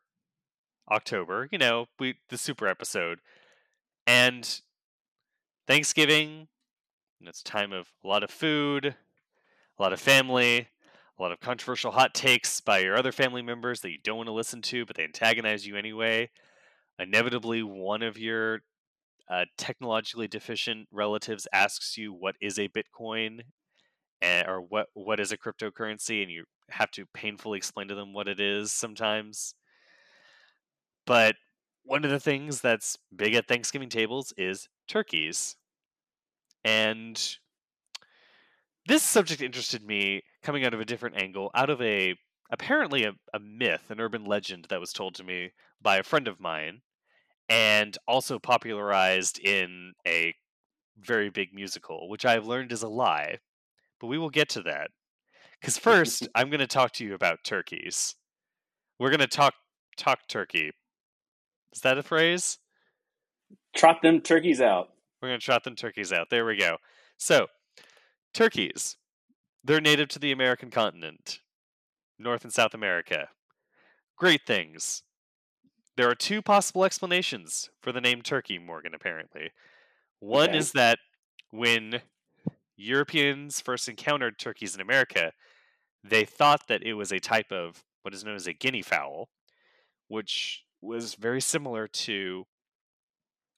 October, you know, we the super episode. And Thanksgiving, and it's time of a lot of food, a lot of family, a lot of controversial hot takes by your other family members that you don't want to listen to, but they antagonize you anyway. Inevitably, one of your uh, technologically deficient relatives asks you what is a Bitcoin and, or what what is a cryptocurrency, and you have to painfully explain to them what it is sometimes. But one of the things that's big at Thanksgiving tables is turkeys. And this subject interested me coming out of a different angle, out of a apparently a, a myth, an urban legend that was told to me by a friend of mine, and also popularized in a very big musical, which I've learned is a lie. But we will get to that. Because first, I'm going to talk to you about turkeys. We're going to talk talk turkey. Is that a phrase? Trot them turkeys out. We're going to trot them turkeys out. There we go. So, turkeys. They're native to the American continent, North and South America. Great things. There are two possible explanations for the name turkey, Morgan, apparently. One Okay. is that when Europeans first encountered turkeys in America, they thought that it was a type of what is known as a guinea fowl, which was very similar to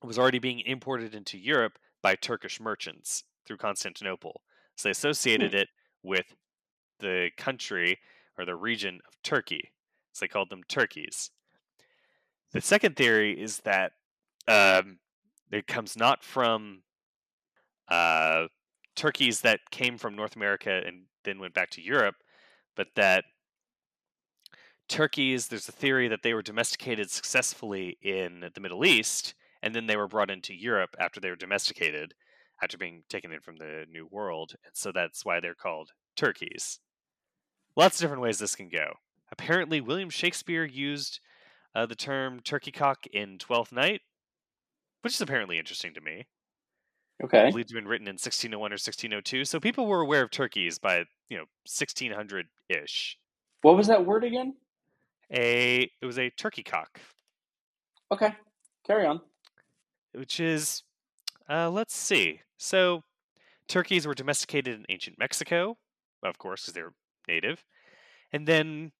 was already being imported into Europe by Turkish merchants through Constantinople. So they associated it with the country or the region of Turkey. So they called them turkeys. The second theory is that um, it comes not from uh, turkeys that came from North America and then went back to Europe, but that turkeys, there's a theory that they were domesticated successfully in the Middle East, and then they were brought into Europe after they were domesticated, after being taken in from the New World. And so that's why they're called turkeys. Lots of different ways this can go. Apparently, William Shakespeare used uh, the term turkey cock in Twelfth Night, which is apparently interesting to me. I Okay. believe to have been written in 1601 or 1602. So people were aware of turkeys by, you know, 1600 ish. What was that word again? A it was a turkey cock, Okay. Carry on. which is uh, let's see. So turkeys were domesticated in ancient Mexico, of course, because they're native, and then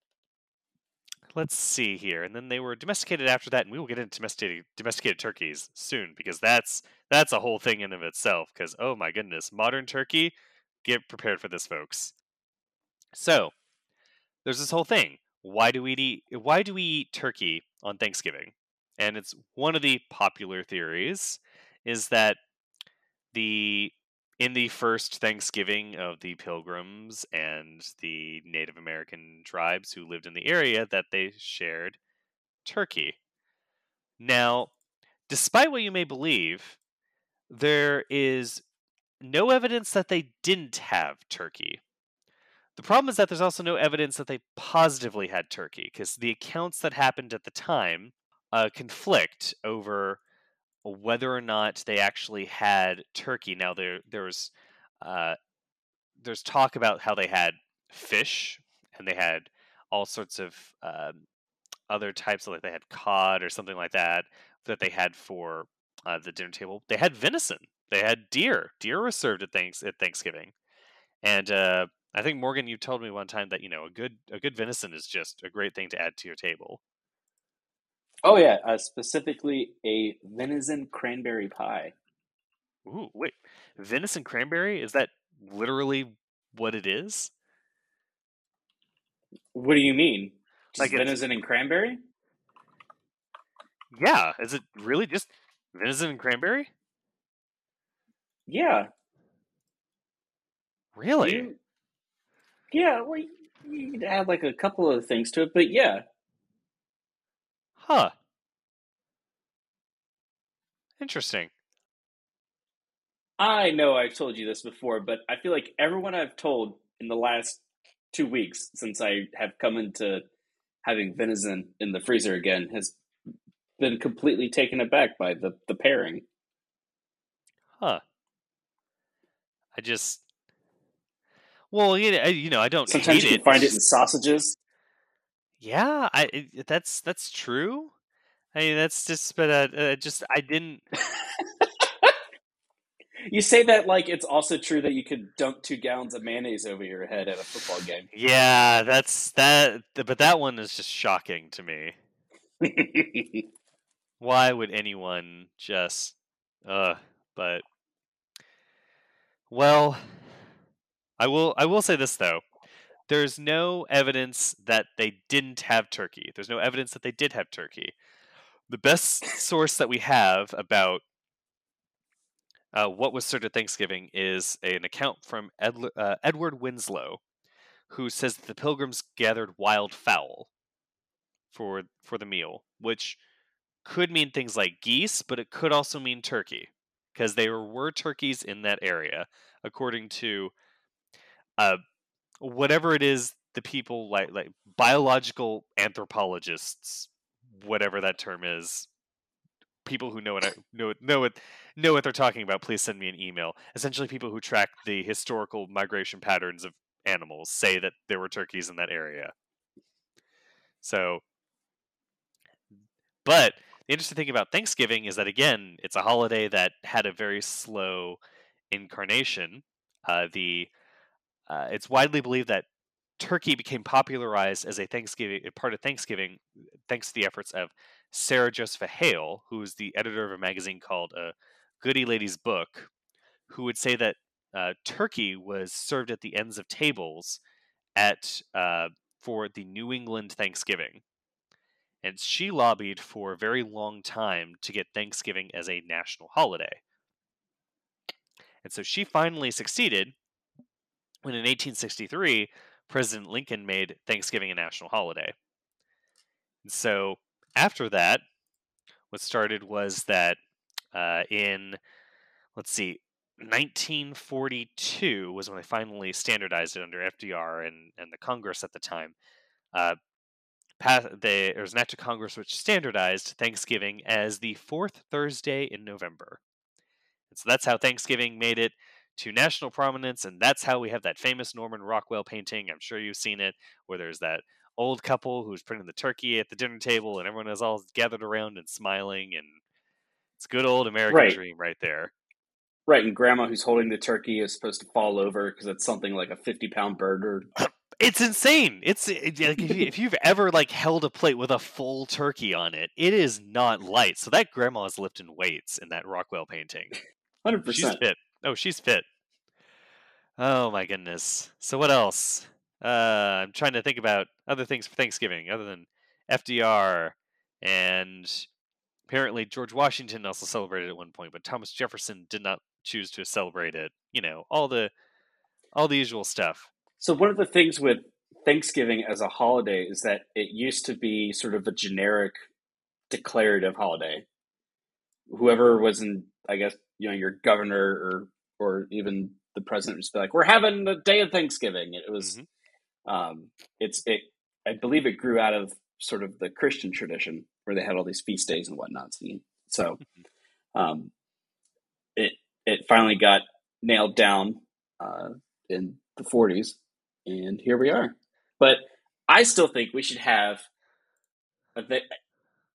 let's see here, and then they were domesticated after that, and we will get into domesticated domesticated turkeys soon because that's that's a whole thing in of itself. Because oh my goodness, modern turkey, get prepared for this, folks. So there's this whole thing. Why do we eat? Why do we eat turkey on Thanksgiving? And it's one of the popular theories is that the in the first Thanksgiving of the Pilgrims and the Native American tribes who lived in the area that they shared turkey. Now, despite what you may believe, there is no evidence that they didn't have turkey. The problem is that there's also no evidence that they positively had turkey because the accounts that happened at the time uh, conflict over whether or not they actually had turkey. Now there there's uh, there's talk about how they had fish and they had all sorts of um, other types, of, like they had cod or something like that that they had for uh, the dinner table. They had venison. They had deer. Deer was served at thanks at Thanksgiving, and uh, I think Morgan, you told me one time that you know a good a good venison is just a great thing to add to your table. Oh yeah, uh, specifically a venison cranberry pie. Ooh, wait, venison cranberry is that literally what it is? What do you mean? Just Like venison and cranberry? Yeah, is it really just venison and cranberry? Yeah. Really? You- yeah. Well, you, could add like a couple of things to it, but yeah. Huh. Interesting. I know I've told you this before, but I feel like everyone I've told in the last two weeks since I have come into having venison in the freezer again has been completely taken aback by the, the pairing. Huh. I just Well, you know, I- you know, I don't Sometimes you it. can find it in sausages. yeah, I it, that's that's true. I mean, that's just, but uh, uh, just I didn't. You say that like it's also true that you could dunk two gallons of mayonnaise over your head at a football game. Yeah, that's that. But that one is just shocking to me. Why would anyone just, uh? But well, I will. I will say this though. There's no evidence that they didn't have turkey. There's no evidence that they did have turkey. The best source that we have about uh, what was served at Thanksgiving is an account from Edl- uh, Edward Winslow, who says that the pilgrims gathered wild fowl for for the meal, which could mean things like geese, but it could also mean turkey, because there were turkeys in that area, according to uh, whatever it is the people like like biological anthropologists, whatever that term is. People who know what I, know know what know what they're talking about. Please send me an email. Essentially, people who track the historical migration patterns of animals say that there were turkeys in that area. So, but the interesting thing about Thanksgiving is that again, it's a holiday that had a very slow incarnation. Uh, the uh, it's widely believed that turkey became popularized as a Thanksgiving a part of Thanksgiving thanks to the efforts of Sarah Josepha Hale, who is the editor of a magazine called uh, Godey Lady's Book, who would say that uh, turkey was served at the ends of tables at uh, for the New England Thanksgiving. And she lobbied for a very long time to get Thanksgiving as a national holiday. And so she finally succeeded when in 1863, President Lincoln made Thanksgiving a national holiday. And so after that, what started was that uh, in, let's see, 1942 was when they finally standardized it under FDR and, and the Congress at the time. Uh, they, there was an act of Congress which standardized Thanksgiving as the fourth Thursday in November. And so that's how Thanksgiving made it to national prominence, and that's how we have that famous Norman Rockwell painting. I'm sure you've seen it, where there's that old couple who's putting the turkey at the dinner table, and everyone is all gathered around and smiling, and it's good old American Right. dream right there. Right, and grandma who's holding the turkey is supposed to fall over because it's something like a 50 pound bird or It's insane. It's eh, it, like if, you, you've ever like held a plate with a full turkey on it, it is not light. So that grandma is lifting weights in that Rockwell painting. 100%. She's fit. Oh, she's fit. Oh my goodness. So what else? Uh, I'm trying to think about other things for Thanksgiving other than FDR and apparently George Washington also celebrated at one point, but Thomas Jefferson did not choose to celebrate it. You know, all the all the usual stuff. So one of the things with Thanksgiving as a holiday is that it used to be sort of a generic declarative holiday. Whoever was in, I guess, you know, your governor or or even the president would just be like, "We're having a day of Thanksgiving." It was, Mhm. um, it's it. I believe it grew out of sort of the Christian tradition where they had all these feast days and whatnot. So, so um, it it finally got nailed down uh, in the 40s, and here we are. But I still think we should have a,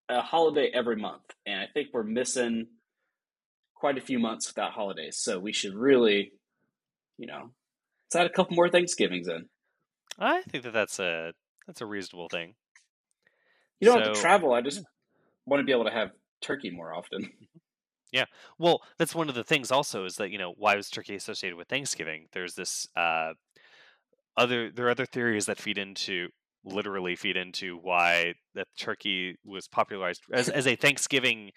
a holiday every month, and I think we're missing quite a few months without holidays. So we should really, you know, let's add a couple more Thanksgivings in. I think that that's a that's a reasonable thing. You don't have to travel. I just want to be able to have turkey more often. Yeah. Well, that's one of the things also is that you know why was turkey associated with Thanksgiving? There's this uh, other there are other theories that feed into literally feed into why that turkey was popularized as as a Thanksgiving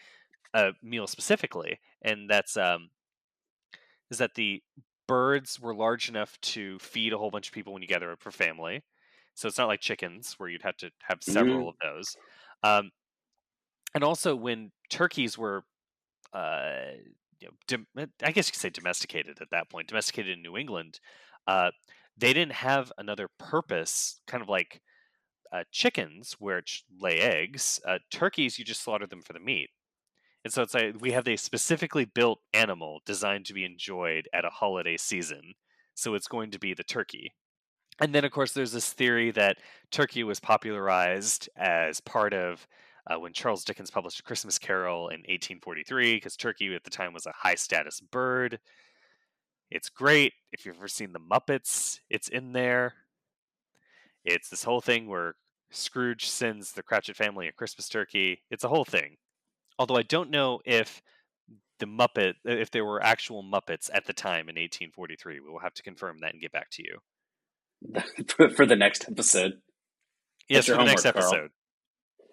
uh, meal specifically, and that's um is that the birds were large enough to feed a whole bunch of people when you gather up for family. So it's not like chickens where you'd have to have several of those. Um, and also when turkeys were uh, you know, dom- I guess you could say domesticated at that point, domesticated in New England, uh, they didn't have another purpose, kind of like uh, chickens, which lay eggs. Uh, turkeys, you just slaughter them for the meat. And so it's like we have a specifically built animal designed to be enjoyed at a holiday season. so it's going to be the turkey. And then, of course, there's this theory that turkey was popularized as part of uh, when Charles Dickens published A Christmas Carol in 1843, because turkey at the time was a high status bird. It's great. If you've ever seen The Muppets, it's in there. It's this whole thing where Scrooge sends the Cratchit family a Christmas turkey. It's a whole thing. Although I don't know if the Muppet, if there were actual Muppets at the time in 1843. We will have to confirm that and get back to you. for the next episode. Yes, for the next episode. Carl.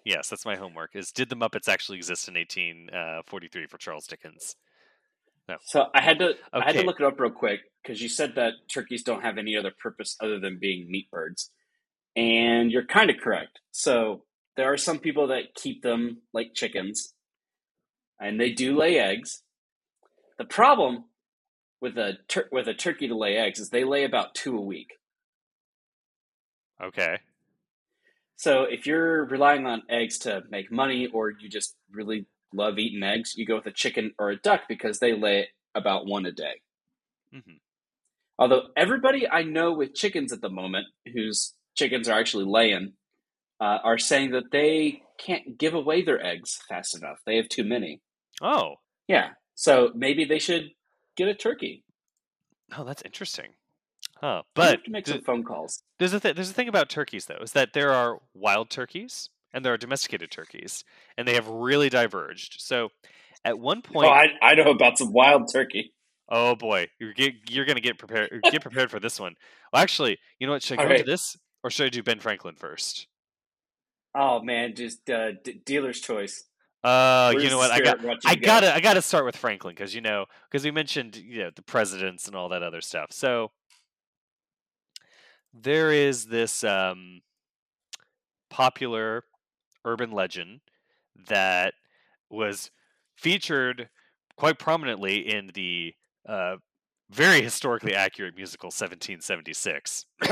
Yes, that's my homework. Is did the Muppets actually exist in 1843 uh, for Charles Dickens? No. So I had to okay. I had to look it up real quick because you said that turkeys don't have any other purpose other than being meat birds, and you're kind of correct. So there are some people that keep them like chickens, and they do lay eggs. The problem with a tur- with a turkey to lay eggs is they lay about two a week. Okay. So if you're relying on eggs to make money, or you just really love eating eggs, you go with a chicken or a duck because they lay about one a day. Mm-hmm. Although everybody I know with chickens at the moment, whose chickens are actually laying, uh, are saying that they can't give away their eggs fast enough. They have too many. Oh. Yeah. So maybe they should get a turkey. Oh, that's interesting. Huh. But you have to make some phone calls. There's a th- there's a thing about turkeys though, is that there are wild turkeys and there are domesticated turkeys, and they have really diverged. So, at one point, oh, I, I know about some wild turkey. Oh boy, you're get, you're gonna get prepared. Get prepared for this one. Well, actually, you know what? Should I go right. into this, or should I do Ben Franklin first? Oh man, just uh, d- dealer's choice. Uh, you know what? I got I gotta I gotta start with Franklin because you know because we mentioned you know the presidents and all that other stuff. So there is this um, popular urban legend that was featured quite prominently in the uh, very historically accurate musical 1776.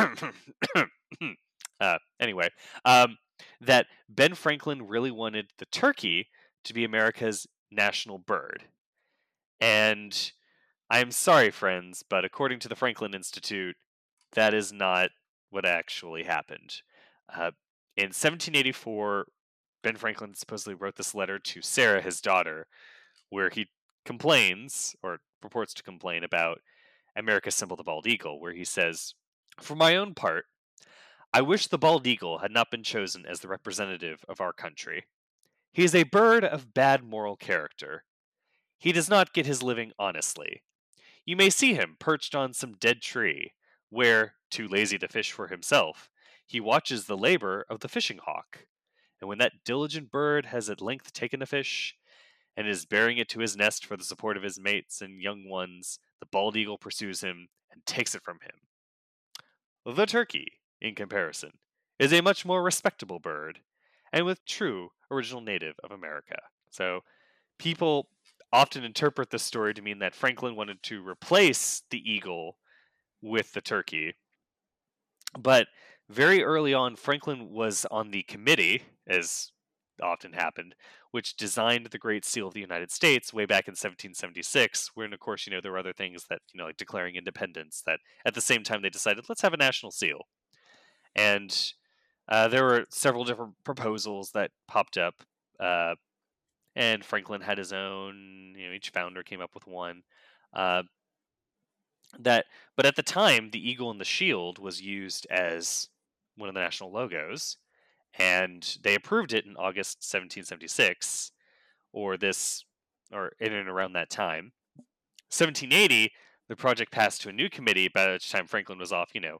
uh, anyway, um, that Ben Franklin really wanted the turkey to be America's national bird. And I'm sorry, friends, but according to the Franklin Institute, that is not what actually happened. Uh, in 1784, Ben Franklin supposedly wrote this letter to Sarah, his daughter, where he complains or purports to complain about America's symbol, the bald eagle, where he says, For my own part, I wish the bald eagle had not been chosen as the representative of our country. He is a bird of bad moral character. He does not get his living honestly. You may see him perched on some dead tree, where, too lazy to fish for himself, he watches the labor of the fishing hawk. And when that diligent bird has at length taken a fish, and is bearing it to his nest for the support of his mates and young ones, the bald eagle pursues him and takes it from him. The turkey, in comparison, is a much more respectable bird, and with true original native of America. So people often interpret this story to mean that Franklin wanted to replace the eagle with the turkey. But very early on, Franklin was on the committee, as often happened, which designed the Great Seal of the United States way back in 1776. When, of course, you know there were other things that you know, like declaring independence. That at the same time they decided let's have a national seal, and uh, there were several different proposals that popped up, uh, and Franklin had his own. You know, each founder came up with one. Uh, that, but at the time, the eagle and the shield was used as one of the national logos, and they approved it in August 1776, or this, or in and around that time. 1780, the project passed to a new committee. By which time Franklin was off, you know,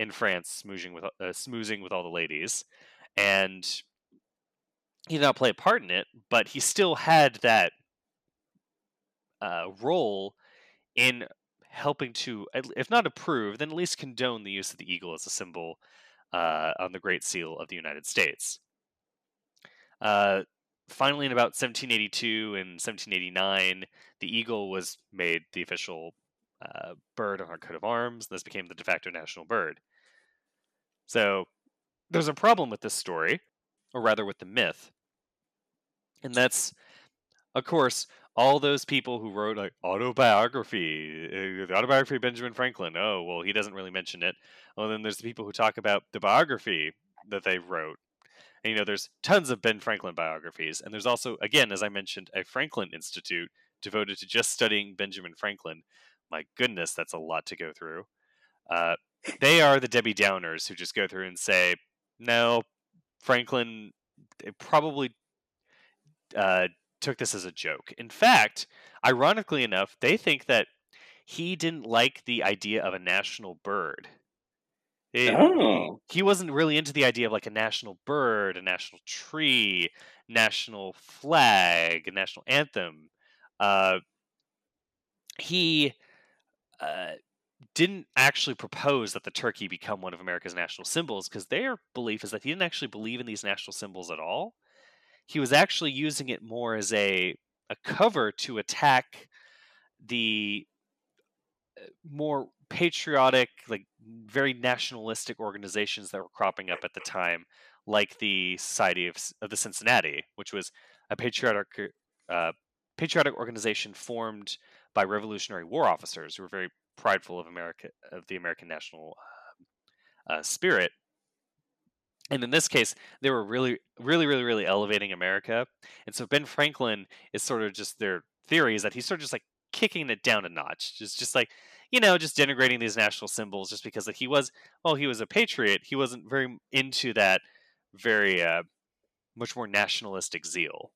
in France, smoozing with uh, smoozing with all the ladies, and he did not play a part in it, but he still had that uh, role in helping to, if not approve, then at least condone the use of the eagle as a symbol uh, on the Great Seal of the United States. Uh, finally, in about 1782 and 1789, the eagle was made the official uh, bird on our coat of arms. This became the de facto national bird. So there's a problem with this story, or rather with the myth, and that's, of course, all those people who wrote like autobiography, uh, the autobiography of Benjamin Franklin. Oh, well, he doesn't really mention it. Well, then there's the people who talk about the biography that they wrote. And, you know, there's tons of Ben Franklin biographies, and there's also, again, as I mentioned, a Franklin Institute devoted to just studying Benjamin Franklin. My goodness, that's a lot to go through. Uh, they are the Debbie Downers who just go through and say, no, Franklin probably uh, took this as a joke. In fact, ironically enough, they think that he didn't like the idea of a national bird. It, Oh. he wasn't really into the idea of like a national bird, a national tree, national flag, a national anthem. Uh, he uh, didn't actually propose that the turkey become one of America's national symbols because their belief is that he didn't actually believe in these national symbols at all. He was actually using it more as a a cover to attack the uh, more patriotic, like very nationalistic organizations that were cropping up at the time, like the Society of, of the Cincinnati, which was a patriotic uh, patriotic organization formed by Revolutionary War officers who were very prideful of America of the American national uh, uh, spirit. And in this case, they were really, really, really, really elevating America. And so Ben Franklin is sort of just their theory is that he's sort of just like kicking it down a notch, just just like you know, just denigrating these national symbols, just because like he was, well, he was a patriot. He wasn't very into that very uh, much more nationalistic zeal.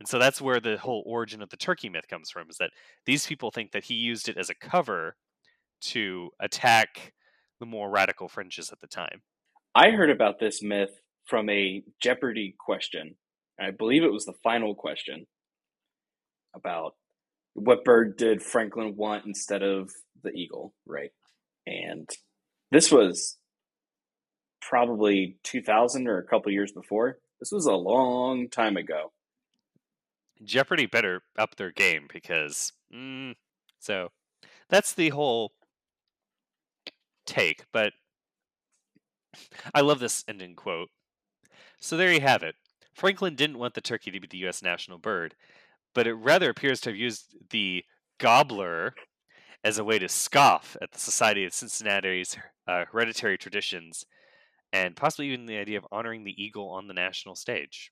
And so that's where the whole origin of the turkey myth comes from is that these people think that he used it as a cover to attack the more radical fringes at the time. I heard about this myth from a Jeopardy question. I believe it was the final question about what bird did Franklin want instead of the eagle, right? And this was probably 2000 or a couple years before. This was a long time ago. Jeopardy better up their game because mm, so that's the whole take. But I love this ending quote. So there you have it. Franklin didn't want the turkey to be the U.S. national bird, but it rather appears to have used the gobbler as a way to scoff at the Society of Cincinnati's uh, hereditary traditions and possibly even the idea of honoring the eagle on the national stage.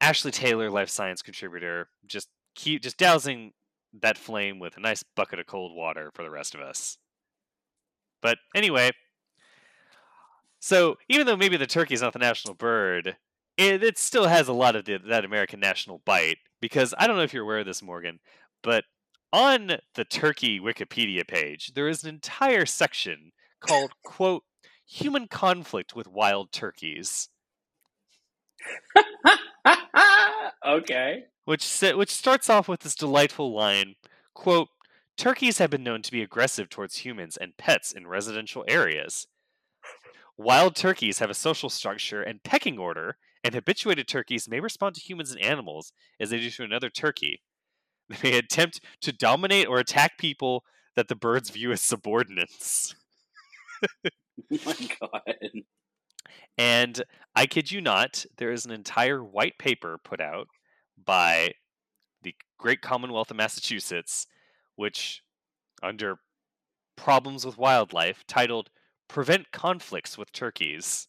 Ashley Taylor, Live Science contributor, just keep just dousing that flame with a nice bucket of cold water for the rest of us. But anyway, so even though maybe the turkey is not the national bird, it, it still has a lot of the, that American national bite. Because I don't know if you're aware of this, Morgan, but on the turkey Wikipedia page, there is an entire section called "quote Human Conflict with Wild Turkeys." okay. which which starts off with this delightful line quote turkeys have been known to be aggressive towards humans and pets in residential areas wild turkeys have a social structure and pecking order and habituated turkeys may respond to humans and animals as they do to another turkey they may attempt to dominate or attack people that the birds view as subordinates Oh my god. And I kid you not, there is an entire white paper put out by the Great Commonwealth of Massachusetts, which, under problems with wildlife, titled Prevent Conflicts with Turkeys,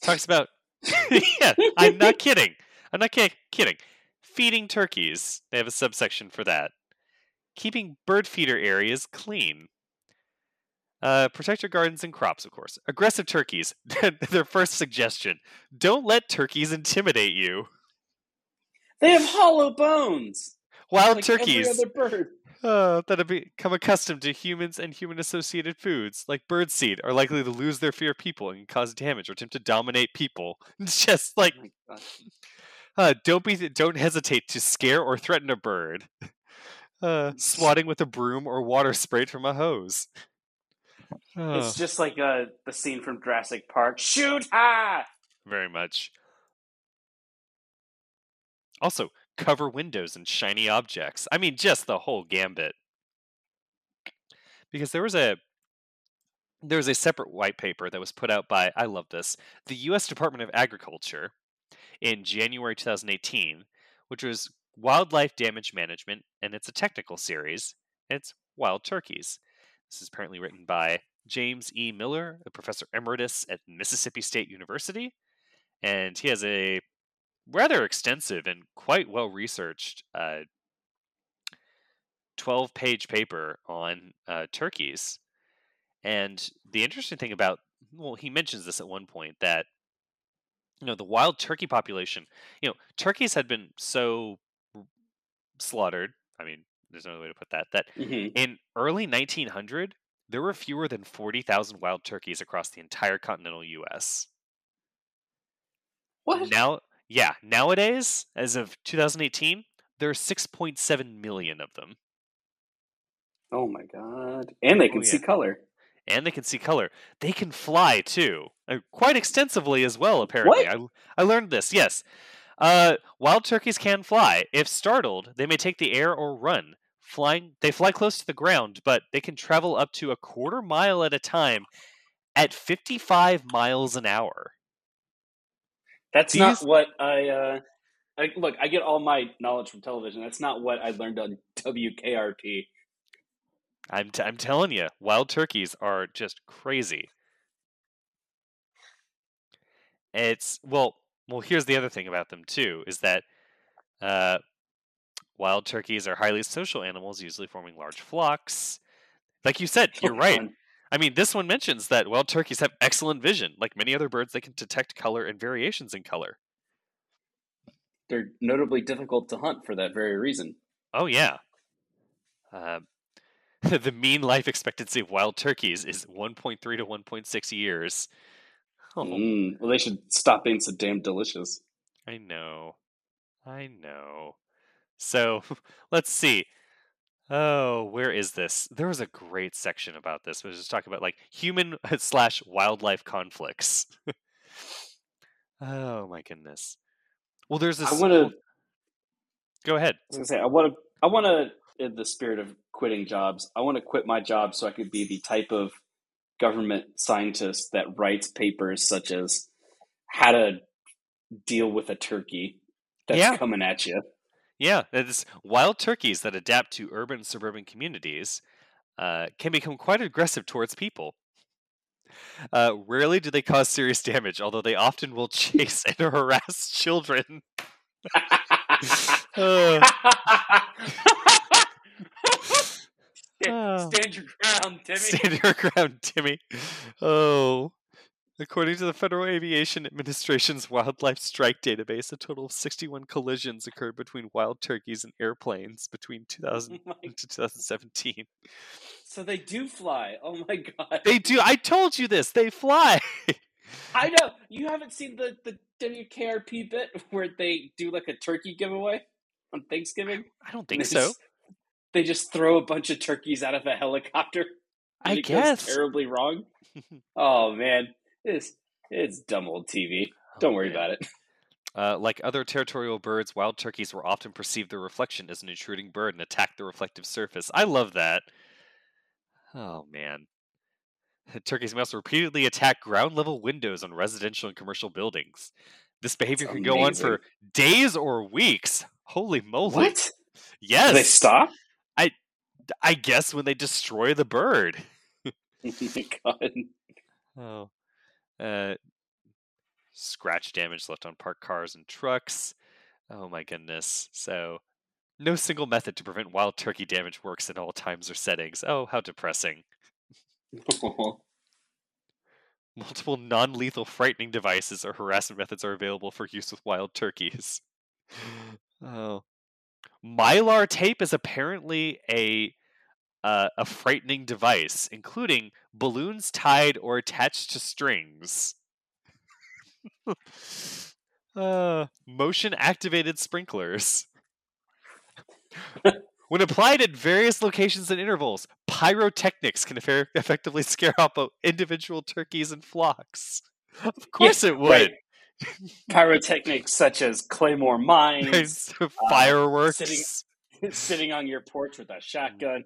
talks about. yeah, I'm not kidding. I'm not ki- kidding. Feeding turkeys. They have a subsection for that. Keeping bird feeder areas clean. Uh, protect your gardens and crops, of course. Aggressive turkeys. Their first suggestion: don't let turkeys intimidate you. They have hollow bones. Wild like turkeys Every other bird. uh, that have become accustomed to humans and human-associated foods, like birdseed, are likely to lose their fear of people and cause damage or attempt to dominate people. Just like, Oh uh, don't be, don't hesitate to scare or threaten a bird. Uh, swatting with a broom or water sprayed from a hose. It's just like uh, the scene from Jurassic Park. Shoot! Ah! very much. Also, cover windows and shiny objects. I mean, just the whole gambit. Because there was a there was a separate white paper that was put out by I love this the U.S. Department of Agriculture in January 2018, which was wildlife damage management, and it's a technical series. It's Wild Turkeys. This is apparently written by James E. Miller, a professor emeritus at Mississippi State University, and he has a rather extensive and quite well researched uh, 12 page paper on uh, turkeys. And the interesting thing about, well, he mentions this at one point that, you know, the wild turkey population, you know, turkeys had been so slaughtered. I mean, there's no other way to put that. That Mhm. in early 1900, there were fewer than 40,000 wild turkeys across the entire continental U.S. What? Now, yeah, nowadays, as of 2018, there are 6.7 million of them, Oh my god! And they can Oh, see color. and they can see color. They can fly too, uh, quite extensively as well. Apparently, I I learned this. Yes, uh, wild turkeys can fly. If startled, they may take the air or run. Flying, they fly close to the ground, but they can travel up to a quarter mile at a time at 55 miles an hour. That's These- not what I. Uh, I. Look, I get all my knowledge from television. That's not what I learned on WKRP. I'm t- I'm telling you, wild turkeys are just crazy. It's well, well. Here's the other thing about them too is that uh, wild turkeys are highly social animals, usually forming large flocks. Like you said, you're right. I mean, this one mentions that wild turkeys have excellent vision. Like many other birds, they can detect color and variations in color. They're notably difficult to hunt for that very reason. Oh yeah. Uh, the mean life expectancy of wild turkeys is 1.3 to 1.6 years. Oh, Mm, well, they should stop being so damn delicious. I know. I know. So let's see. Oh, where is this? There was a great section about this. It was just talking about like human slash wildlife conflicts. oh my goodness. Well, there's this. I want to. Go ahead. I was gonna say I want to. I want to, in the spirit of quitting jobs, I want to quit my job so I could be the type of government scientist that writes papers such as how to deal with a turkey that's Yeah. coming at you. Yeah, it's wild turkeys that adapt to urban and suburban communities uh, can become quite aggressive towards people. Uh, rarely do they cause serious damage, although they often will chase and harass children. Uh, Oh. Stand your ground, Timmy. stand your ground, Timmy. Oh. According to the Federal Aviation Administration's Wildlife Strike Database, a total of 61 collisions occurred between wild turkeys and airplanes between 2000 Oh and 2017. so they do fly. Oh my god! They do. I told you this. They fly. I know you haven't seen the the WKRP bit where they do like a turkey giveaway on Thanksgiving. I don't think they so. just- they just throw a bunch of turkeys out of a helicopter. I it guess. terribly wrong. oh man, it's it's dumb old TV. Don't Oh, worry man. about it. Uh, like other territorial birds, wild turkeys will often perceive their reflection as an intruding bird and attack the reflective surface. I love that. Oh man. Turkeys may also repeatedly attack ground level windows on residential and commercial buildings. This behavior That's can go on for days or weeks. Holy moly. What? Yes. Do they stop? I guess when they destroy the bird. Oh god. Oh. Uh, scratch damage left on parked cars and trucks. Oh my goodness. So, no single method to prevent wild turkey damage works in all times or settings. Oh, how depressing. Multiple non lethal frightening devices or harassment methods are available for use with wild turkeys. oh. Mylar tape is apparently a uh, a frightening device, including balloons tied or attached to strings. uh, motion activated sprinklers. when applied at various locations and intervals, pyrotechnics can effe- effectively scare off uh, individual turkeys and flocks. Of course it would. right. Pyrotechnics such as claymore mines, fireworks. sitting- sitting on your porch with a shotgun.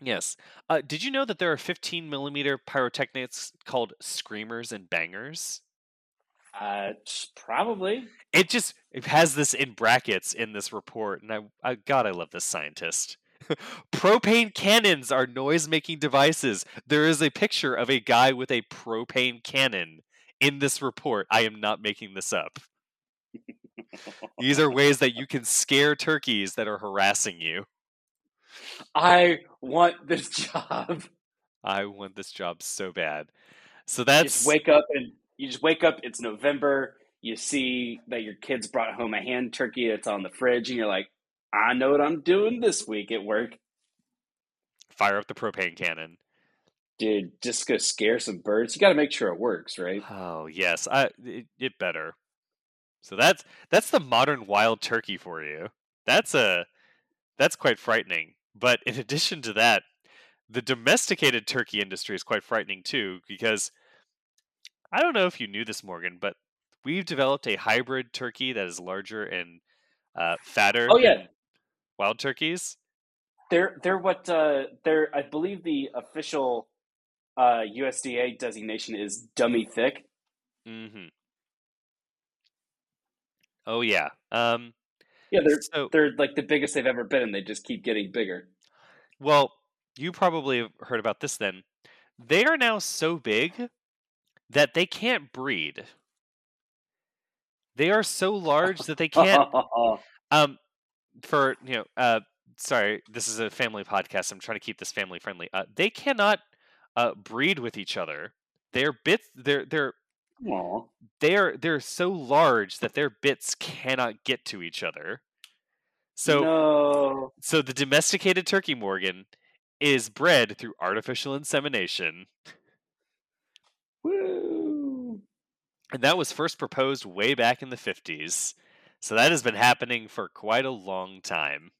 Yes. Uh, did you know that there are 15 millimeter pyrotechnics called screamers and bangers? Uh, probably. It just it has this in brackets in this report, and I, I God, I love this scientist. propane cannons are noise-making devices. There is a picture of a guy with a propane cannon in this report. I am not making this up. These are ways that you can scare turkeys that are harassing you. I want this job. I want this job so bad. So that's you just wake up and you just wake up. It's November. You see that your kids brought home a hand turkey. It's on the fridge, and you're like, "I know what I'm doing this week at work." Fire up the propane cannon, dude. Just go scare some birds. You got to make sure it works, right? Oh yes, I it, it better. So that's that's the modern wild turkey for you. That's a that's quite frightening. But in addition to that, the domesticated turkey industry is quite frightening too because I don't know if you knew this, Morgan, but we've developed a hybrid turkey that is larger and uh, fatter. Oh yeah, wild turkeys. They're they're what uh, they're. I believe the official uh, USDA designation is dummy thick. Mm-hmm. Oh yeah. Um, yeah, they're so, they're like the biggest they've ever been, and they just keep getting bigger. Well, you probably have heard about this. Then they are now so big that they can't breed. They are so large that they can't. um, for you know, uh, sorry, this is a family podcast. I'm trying to keep this family friendly. Uh, they cannot uh, breed with each other. They're bits. They're they're Aww. they're they're so large that their bits cannot get to each other. So no. so the domesticated turkey Morgan is bred through artificial insemination. Woo! And that was first proposed way back in the 50s. So that has been happening for quite a long time.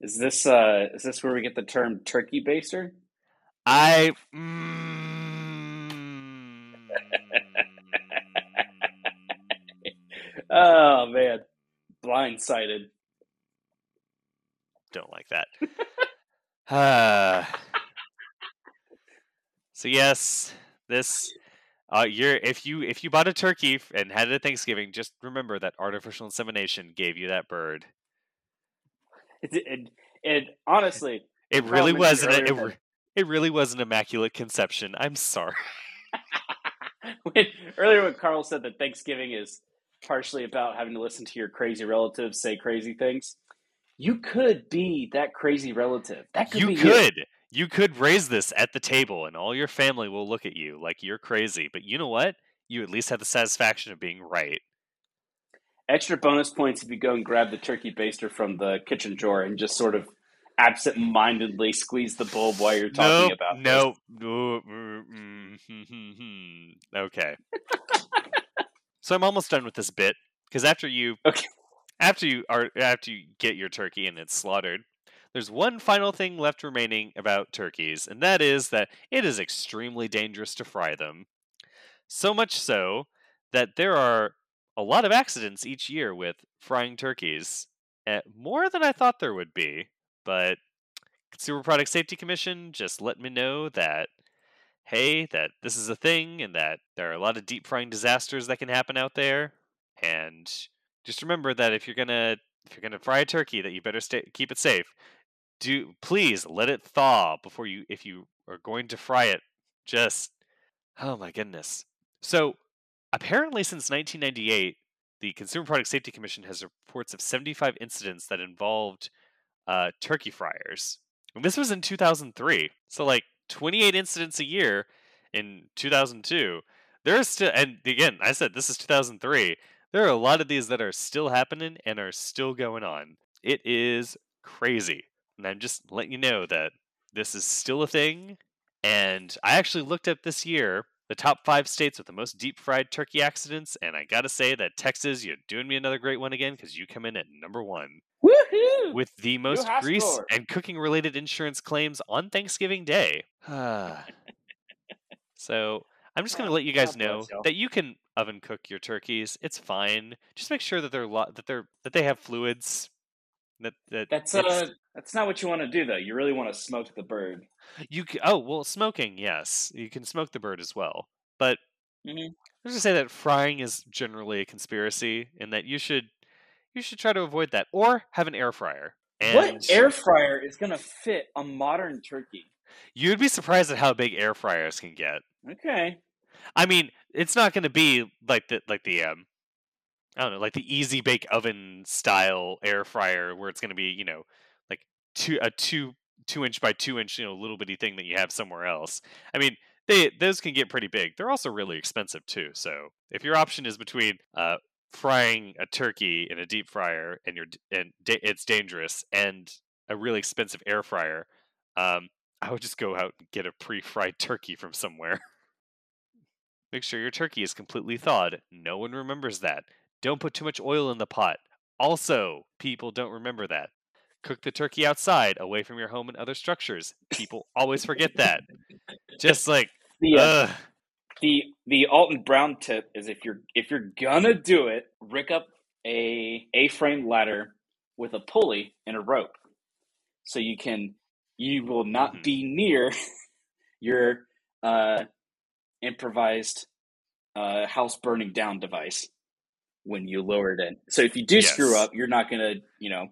Is this uh is this where we get the term turkey baster? I mm, Oh man. Blindsided. Don't like that. uh, so yes, this uh, you're if you if you bought a turkey and had it at Thanksgiving, just remember that artificial insemination gave you that bird. It, it, honestly, it really wasn't. It, it, it really was an immaculate conception. I'm sorry. when, earlier, when Carl said that Thanksgiving is partially about having to listen to your crazy relatives say crazy things, you could be that crazy relative. That could you be could. You. you could raise this at the table, and all your family will look at you like you're crazy. But you know what? You at least have the satisfaction of being right. Extra bonus points if you go and grab the turkey baster from the kitchen drawer and just sort of absent-mindedly squeeze the bulb while you're talking nope, about. Nope. Nope. Mm, mm, mm, okay. so I'm almost done with this bit because after you okay after you are after you get your turkey and it's slaughtered, there's one final thing left remaining about turkeys, and that is that it is extremely dangerous to fry them. So much so that there are a lot of accidents each year with frying turkeys. Eh, more than I thought there would be, but Consumer Product Safety Commission just let me know that hey, that this is a thing and that there are a lot of deep frying disasters that can happen out there and just remember that if you're gonna if you're gonna fry a turkey, that you better stay keep it safe. Do please let it thaw before you if you are going to fry it. Just oh my goodness. So apparently, since 1998, the Consumer Product Safety Commission has reports of 75 incidents that involved uh, turkey fryers. And this was in 2003. So like 28 incidents a year in 2002. There is still, and again, I said this is 2003 there are a lot of these that are still happening and are still going on. It is crazy. And I'm just letting you know that this is still a thing. And I actually looked up this year the top five states with the most deep fried turkey accidents. And I got to say that Texas, you're doing me another great one again because you come in at number one. Woohoo! With the most grease score. and cooking related insurance claims on Thanksgiving Day. so I'm just going to let you guys know that you can oven cook your turkeys. It's fine. Just make sure that they're lo- that they're that they have fluids. That, that that's uh that's not what you want to do though. You really want to smoke the bird. You oh well, smoking yes, you can smoke the bird as well, but Mhm. Let's just say that frying is generally a conspiracy, and that you should you should try to avoid that, or have an air fryer. And What air fryer is going to fit a modern turkey? You'd be surprised at how big air fryers can get. Okay. I mean, it's not going to be like the like the um, I don't know, like the easy bake oven style air fryer where it's going to be you know like two a two two inch by two inch you know little bitty thing that you have somewhere else. I mean, they those can get pretty big. They're also really expensive too. So if your option is between uh, frying a turkey in a deep fryer and you're and da- it's dangerous and a really expensive air fryer, um, I would just go out and get a pre-fried turkey from somewhere. Make sure your turkey is completely thawed. No one remembers that. Don't put too much oil in the pot. Also, people don't remember that. Cook the turkey outside, away from your home and other structures. People always forget that. Just like, The uh. The the Alton Brown tip is if you're if you're gonna do it, rig up a A-frame ladder with a pulley and a rope, so you can you will not Mhm. be near your uh, improvised uh, house burning down device when you lower it in. So if you do screw up, you're not gonna you know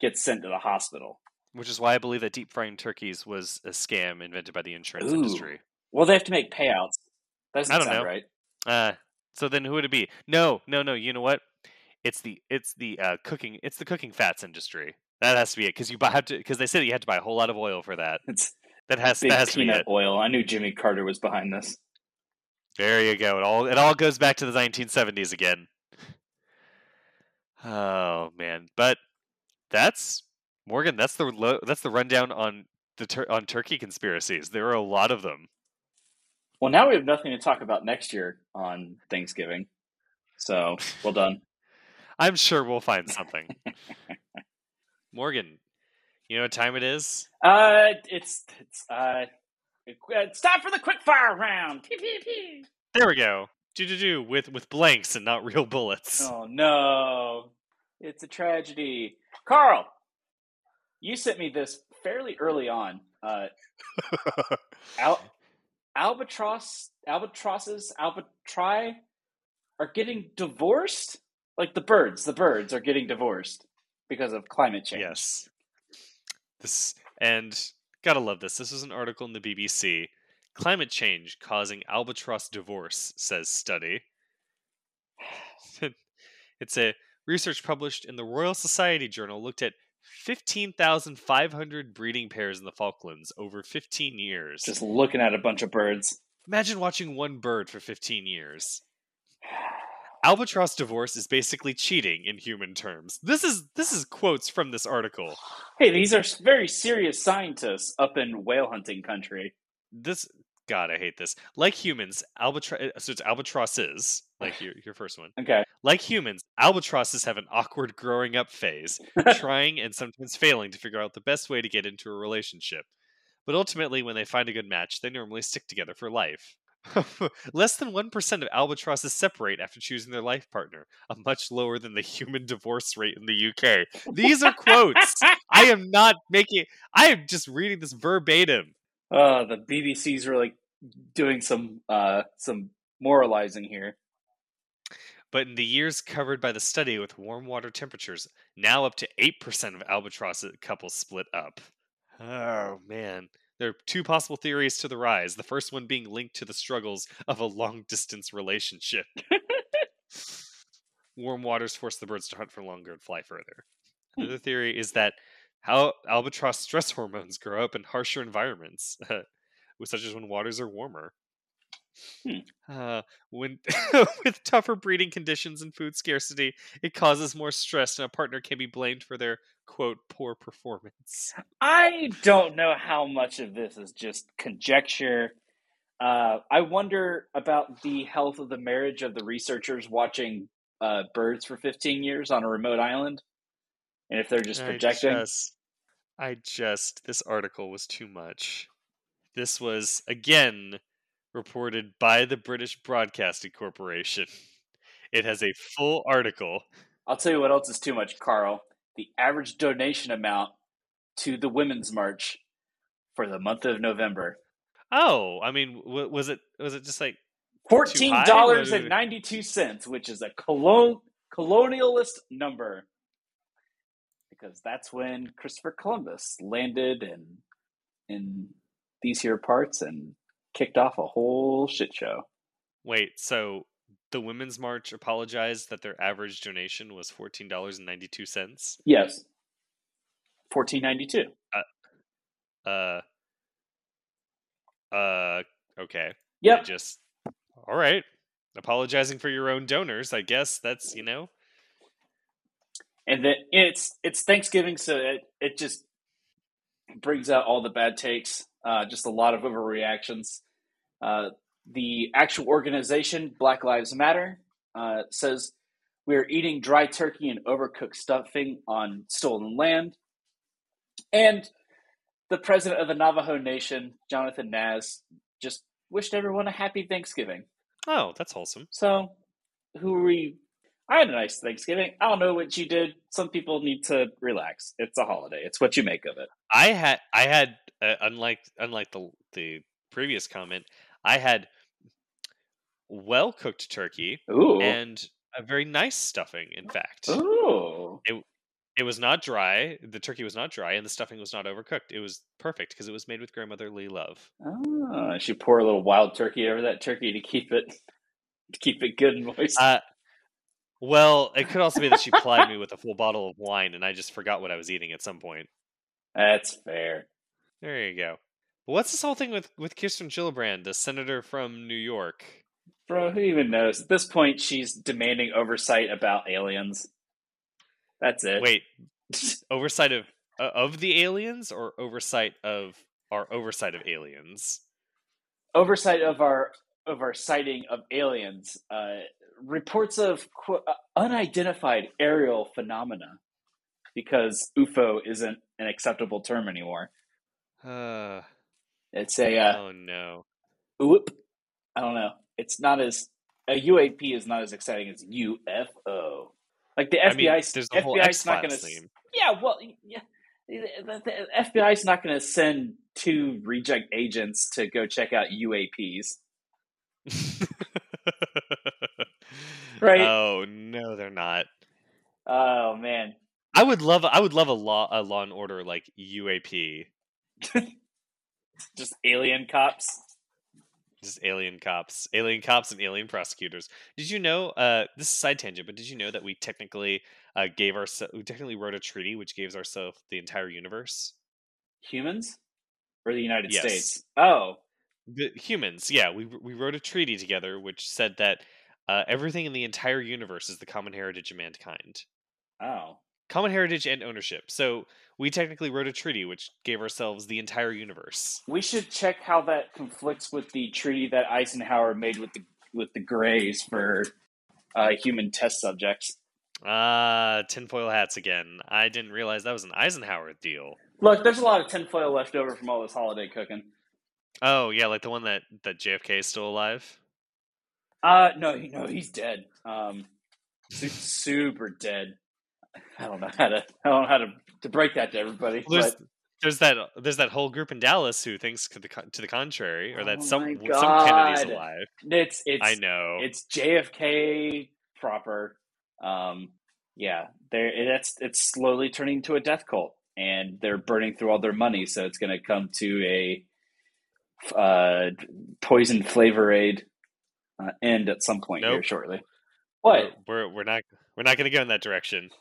get sent to the hospital. Which is why I believe that deep frying turkeys was a scam invented by the insurance Ooh. industry. Well, they have to make payouts. That doesn't I don't sound know. right. Uh, so then who would it be? No, no, no. You know what? It's the it's the uh, cooking it's the cooking fats industry. That has to be it because you buy, have to because they said you had to buy a whole lot of oil for that. It's That has that has to be peanut it. oil. I knew Jimmy Carter was behind this. There you go. It all it all goes back to the 1970s again. Oh man, but that's Morgan. That's the lo- that's the rundown on the tur- on turkey conspiracies. There are a lot of them. Well, now we have nothing to talk about next year on Thanksgiving. So, well done. I'm sure we'll find something. Morgan, you know what time it is? Uh, it's it's uh, it's time for the quick fire round. Pew, pew, pew. There we go. Do do do with with blanks and not real bullets. Oh no, it's a tragedy. Carl, you sent me this fairly early on. Uh, al- albatross, albatrosses, albatri are getting divorced. Like the birds, the birds are getting divorced because of climate change. yes. This and gotta love this. This is an article in the BBC. Climate change causing albatross divorce, says study. it's a research published in the Royal Society Journal looked at 15,500 breeding pairs in the Falklands over 15 years. Just looking at a bunch of birds. Imagine watching one bird for 15 years. Albatross divorce is basically cheating in human terms. This is this is quotes from this article. Hey, these are very serious scientists up in whale hunting country. This God, I hate this. Like humans, albatross uh, so it's albatrosses, like your your first one. Okay. Like humans, albatrosses have an awkward growing up phase, trying and sometimes failing to figure out the best way to get into a relationship. But ultimately, when they find a good match, they normally stick together for life. Less than 1% of albatrosses separate after choosing their life partner, a much lower than the human divorce rate in the UK. These are quotes. I am not making I am just reading this verbatim. Uh, the BBC's really doing some uh some moralizing here. But in the years covered by the study with warm water temperatures, now up to 8% of albatross couples split up. Oh, man. There are two possible theories to the rise. The first one being linked to the struggles of a long distance relationship. Warm waters force the birds to hunt for longer and fly further. Hmm. Another theory is that how albatross stress hormones grow up in harsher environments, such as when waters are warmer. Hmm. Uh, when with tougher breeding conditions and food scarcity, it causes more stress, and a partner can be blamed for their quote poor performance. I don't know how much of this is just conjecture. Uh, I wonder about the health of the marriage of the researchers watching uh, birds for 15 years on a remote island, and if they're just projecting. I just, I just, this article was too much. This was again reported by the British Broadcasting Corporation. It has a full article. I'll tell you what else is too much, Carl. The average donation amount to the Women's March for the month of November Oh, I mean, w- was it was it just like fourteen dollars and ninety two cents, which is a colon colonialist number, because that's when Christopher Columbus landed in in these here parts and kicked off a whole shit show. Wait, so the Women's March apologized that their average donation was fourteen dollars and ninety two cents. Yes, fourteen ninety two. Uh, uh, okay. Yep. Just all right. Apologizing for your own donors, I guess that's you know. And then it's it's Thanksgiving, so it it just brings out all the bad takes. Uh, just a lot of overreactions. Uh, the actual organization, Black Lives Matter, uh, says we are eating dry turkey and overcooked stuffing on stolen land, and the president of the Navajo Nation, Jonathan Nez, just wished everyone a happy Thanksgiving. Oh, that's wholesome. So, who are we? I had a nice Thanksgiving. I don't know what you did. Some people need to relax. It's a holiday. It's what you make of it. I had I had uh, unlike unlike the the previous comment, I had well cooked turkey Ooh. and a very nice stuffing. In fact, Ooh. it was not dry. The turkey was not dry, and the stuffing was not overcooked. It was perfect because it was made with grandmotherly love. Oh, I should pour a little wild turkey over that turkey to keep it to keep it good and moist. Uh, well, it could also be that she plied me with a full bottle of wine, and I just forgot what I was eating at some point. That's fair. There you go. But what's this whole thing with with Kirsten Gillibrand, the senator from New York? Bro, who even knows? At this point, she's demanding oversight about aliens. That's it. Wait, oversight of uh, of the aliens or oversight of our oversight of aliens? oversight of our of our sighting of aliens. Uh, reports of qu- uh, unidentified aerial phenomena, because UFO isn't an acceptable term anymore. Uh, It's a uh, oh no. whoop. I don't know. It's not as a UAP is not as exciting as UFO. Like the I mean, FBI, there's the FBI's not going to. Yeah, well, yeah. The, the FBI's not going to send two reject agents to go check out UAPs. Right. Oh no, they're not. Oh man, I would love I would love a law a law and order like UAP. just alien cops. Just alien cops, alien cops, and alien prosecutors. Did you know? Uh, this is a side tangent, but did you know that we technically uh, gave our we technically wrote a treaty which gives ourselves the entire universe? Humans or the United Yes. States? Oh, The humans, yeah, we we wrote a treaty together which said that uh, everything in the entire universe is the common heritage of mankind, oh, common heritage and ownership. So we technically wrote a treaty which gave ourselves the entire universe. we should check how that conflicts with the treaty that Eisenhower made with the with the Greys for uh, human test subjects. Ah, tinfoil hats again. I didn't realize that was an Eisenhower deal. Look, there's a lot of tinfoil left over from all this holiday cooking. Oh yeah, like the one that that JFK is still alive. Uh, no, no, he's dead. Um, super dead. I don't know how to. I don't know how to to break that to everybody. Well, there's but there's that there's that whole group in Dallas who thinks to the to the contrary, or Oh that some some Kennedy's alive. it's it's I know. it's JFK proper. Um, yeah, there it's it's slowly turning to a death cult, and they're burning through all their money, so it's going to come to a uh, poison flavor aid uh, end at some point here shortly. What? We're we're not we're not going to go in that direction.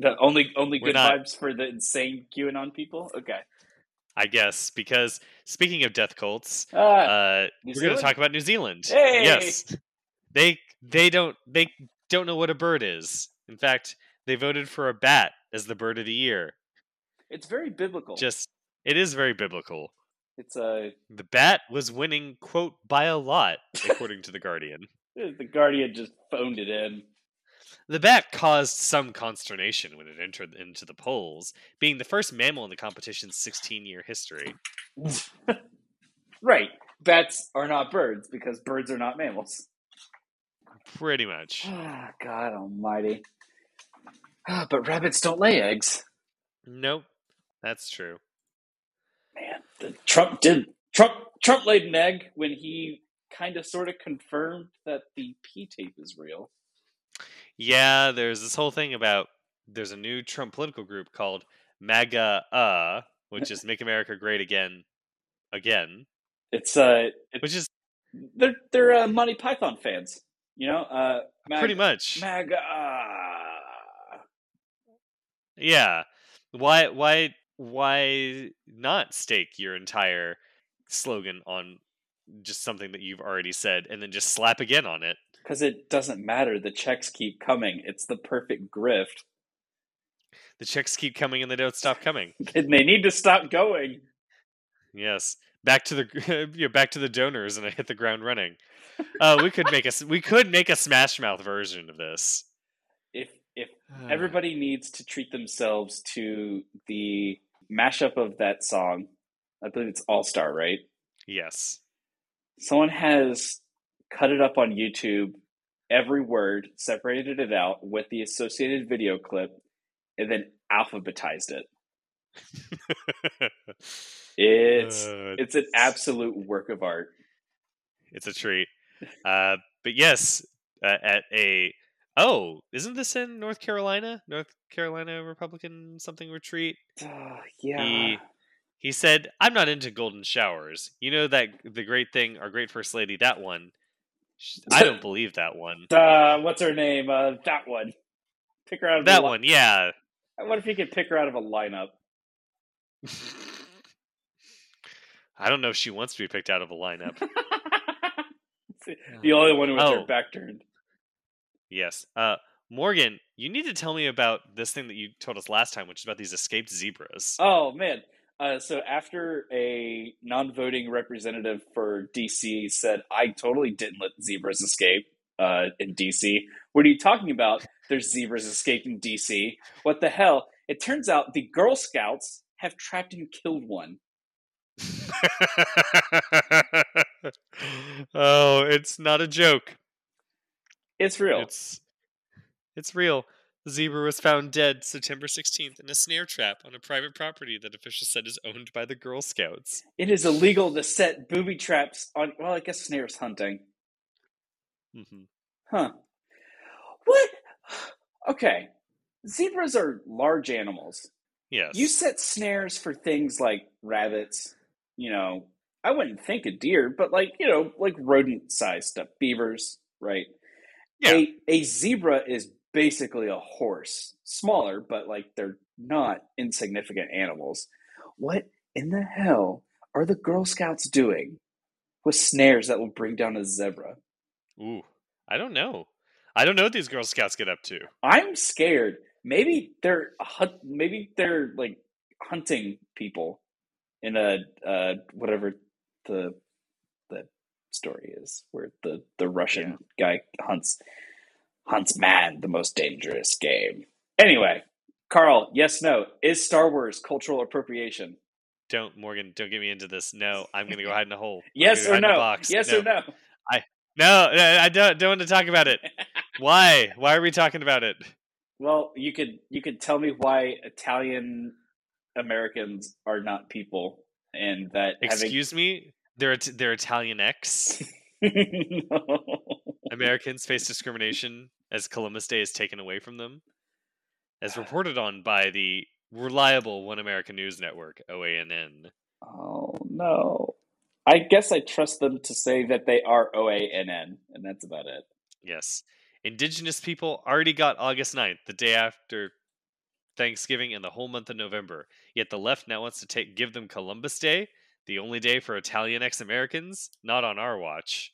The only only We're good not- vibes for the insane QAnon people. Okay. I guess because speaking of death cults, Uh, uh, we're going to talk about New Zealand. Hey! Yes, they they don't they don't know what a bird is. In fact, they voted for a bat as the bird of the year. it's very biblical. Just it is very biblical. It's a The bat was winning quote by a lot, according to the Guardian. the Guardian just phoned it in. The bat caused some consternation when it entered into the polls, being the first mammal in the competition's 16 year history. right. Bats are not birds because birds are not mammals. Pretty much. Ah, God Almighty. Ah, but rabbits don't lay eggs. Nope, that's true. Trump did. Trump Trump laid an egg when he kind of sort of confirmed that the P tape is real. Yeah, there's this whole thing about there's a new Trump political group called MAGA, uh, which is Make America Great Again, again. It's uh, it's, which is they're they're uh, Monty Python fans, you know. Uh, Mag- pretty much MAGA. Yeah, why why why not stake your entire slogan on just something that you've already said and then just slap again on it? Because it doesn't matter. The checks keep coming. It's the perfect grift. The checks keep coming and they don't stop coming. and they need to stop going. Yes. Back to the you know, back to the donors and I hit the ground running. Uh, we could make a we could make a Smash Mouth version of this. If if everybody needs to treat themselves to the mashup of that song, I believe it's All Star, right? Yes. Someone has cut it up on YouTube, every word, separated it out with the associated video clip, and then alphabetized it. it's uh, it's an absolute work of art. It's a treat. Uh, but yes, uh, at a oh, isn't this in North Carolina? North Carolina Republican something retreat. Uh, yeah. He, he said, "I'm not into golden showers. You know that the great thing, our great first lady, that one. I don't believe that one. Uh, what's her name? Uh, that one. Pick her out of that one. Yeah. What if you could pick her out of a lineup? I don't know if she wants to be picked out of a lineup. the only one with oh. her back turned. Yes. Uh, Morgan, you need to tell me about this thing that you told us last time, which is about these escaped zebras. Oh man. Uh, so after a non-voting representative for DC said, "I totally didn't let zebras escape uh, in DC," what are you talking about? There's zebras escaping DC. What the hell? It turns out the Girl Scouts have trapped and killed one. oh, it's not a joke. It's real. It's it's real. The zebra was found dead September 16th in a snare trap on a private property that officials said is owned by the Girl Scouts. It is illegal to set booby traps on. Well, I guess snares hunting. Mm-hmm. Huh. What? Okay. Zebras are large animals. Yes. You set snares for things like rabbits, you know, I wouldn't think a deer, but like, you know, like rodent sized stuff, beavers, right? Yeah. A, a zebra is basically a horse, smaller, but like they're not insignificant animals. What in the hell are the Girl Scouts doing with snares that will bring down a zebra? Ooh, I don't know. I don't know what these Girl Scouts get up to. I'm scared. Maybe they're maybe they're like hunting people in a uh, whatever the the story is, where the the Russian yeah. guy hunts hunts man, the most dangerous game. Anyway, Carl, yes, no, is Star Wars cultural appropriation? Don't Morgan, don't get me into this. No, I'm gonna go hide in a hole. yes or no? Yes no. or no? I no, I don't don't want to talk about it. why? Why are we talking about it? Well, you could you could tell me why Italian Americans are not people, and that excuse having... me, they're they're Italian X. no. Americans face discrimination as Columbus Day is taken away from them, as ah. reported on by the reliable One American News Network (OANN). Oh no! I guess I trust them to say that they are OANN, and that's about it. Yes. Indigenous people already got August 9th, the day after Thanksgiving and the whole month of November. Yet the left now wants to take give them Columbus Day, the only day for Italian ex Americans, not on our watch.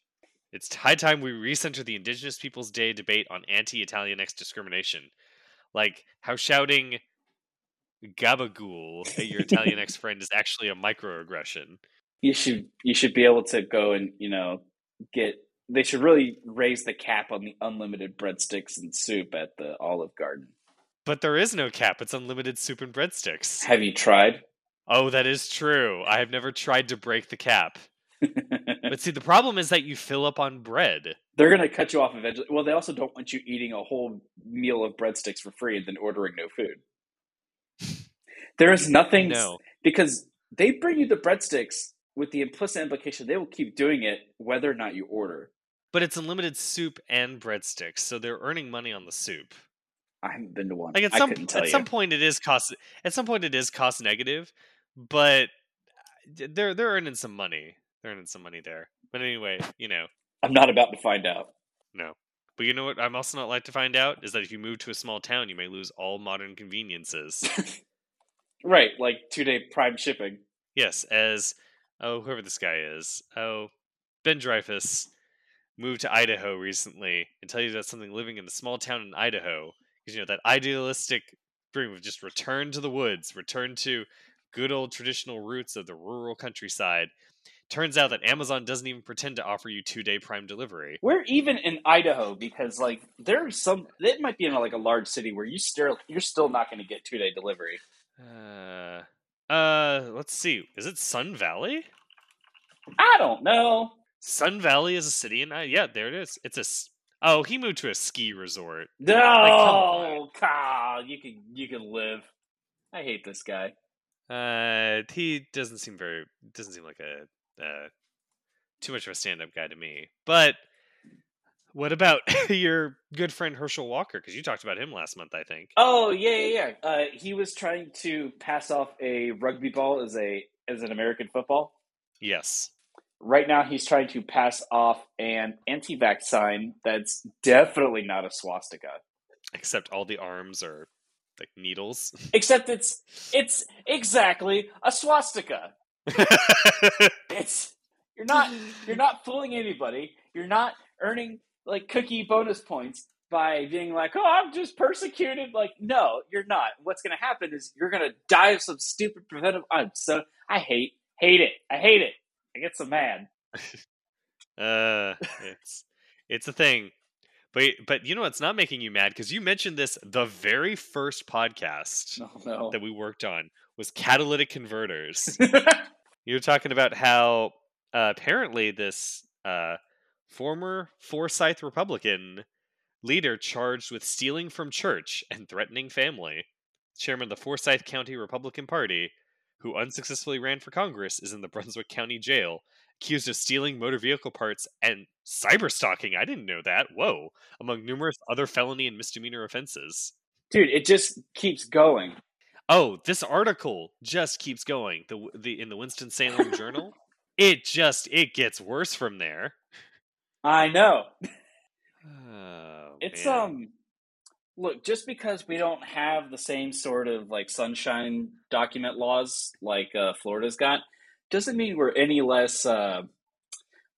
It's high time we recenter the Indigenous Peoples Day debate on anti Italian ex discrimination. Like how shouting gabagool at your Italian ex friend is actually a microaggression. You should you should be able to go and, you know, get they should really raise the cap on the unlimited breadsticks and soup at the Olive Garden. But there is no cap. It's unlimited soup and breadsticks. Have you tried? Oh, that is true. I have never tried to break the cap. but see, the problem is that you fill up on bread. They're going to cut you off eventually. Well, they also don't want you eating a whole meal of breadsticks for free and then ordering no food. There is nothing no. because they bring you the breadsticks with the implicit implication they will keep doing it whether or not you order. But it's unlimited soup and breadsticks, so they're earning money on the soup. I haven't been to one. Like at some at you. some point it is cost at some point it is cost negative, but uh, they're they're earning some money. They're earning some money there. But anyway, you know, I'm not about to find out. no. But you know what I'm also not like to find out is that if you move to a small town, you may lose all modern conveniences. Right, like two day prime shipping. yes, as oh whoever this guy is, oh Ben Dreyfuss moved to Idaho recently and tell you that something living in a small town in Idaho because you know that idealistic dream of just return to the woods, return to good old traditional roots of the rural countryside. Turns out that Amazon doesn't even pretend to offer you two day prime delivery. We're even in Idaho because like there's some it might be in like a large city where you still you're still not going to get two day delivery. Uh, uh, let's see. Is it Sun Valley? I don't know. Sun Valley is a city in I yeah, there it is. It's a s- oh, he moved to a ski resort. No, Kyle, you can you can live. I hate this guy. Uh, he doesn't seem very doesn't seem like a uh too much of a stand up guy to me. But what about your good friend Herschel Walker? Because you talked about him last month, I think. Oh yeah, yeah, yeah. Uh, he was trying to pass off a rugby ball as a as an American football. Yes. Right now, he's trying to pass off an anti-vax sign that's definitely not a swastika. Except all the arms are like needles. Except it's it's exactly a swastika. It's you're not you're not fooling anybody. You're not earning like cookie bonus points by being like, "Oh, I'm just persecuted." Like, no, you're not. What's going to happen is you're going to die of some stupid preventive. I'm so I hate hate it. I hate it. I get so mad. uh, it's it's a thing. But but you know what's not making you mad because you mentioned this the very first podcast Oh no. that we worked on was catalytic converters. You're talking about how uh, apparently this uh, former Forsyth Republican leader charged with stealing from church and threatening family, chairman of the Forsyth County Republican Party, who unsuccessfully ran for Congress, is in the Brunswick County Jail, accused of stealing motor vehicle parts and cyber stalking. I didn't know that. Whoa! Among numerous other felony and misdemeanor offenses. Dude, it just keeps going. Oh, this article just keeps going. The the in the Winston Salem Journal, it just it gets worse from there. I know. Oh, It's man. um look, just because we don't have the same sort of like sunshine document laws like uh, Florida's got, doesn't mean we're any less uh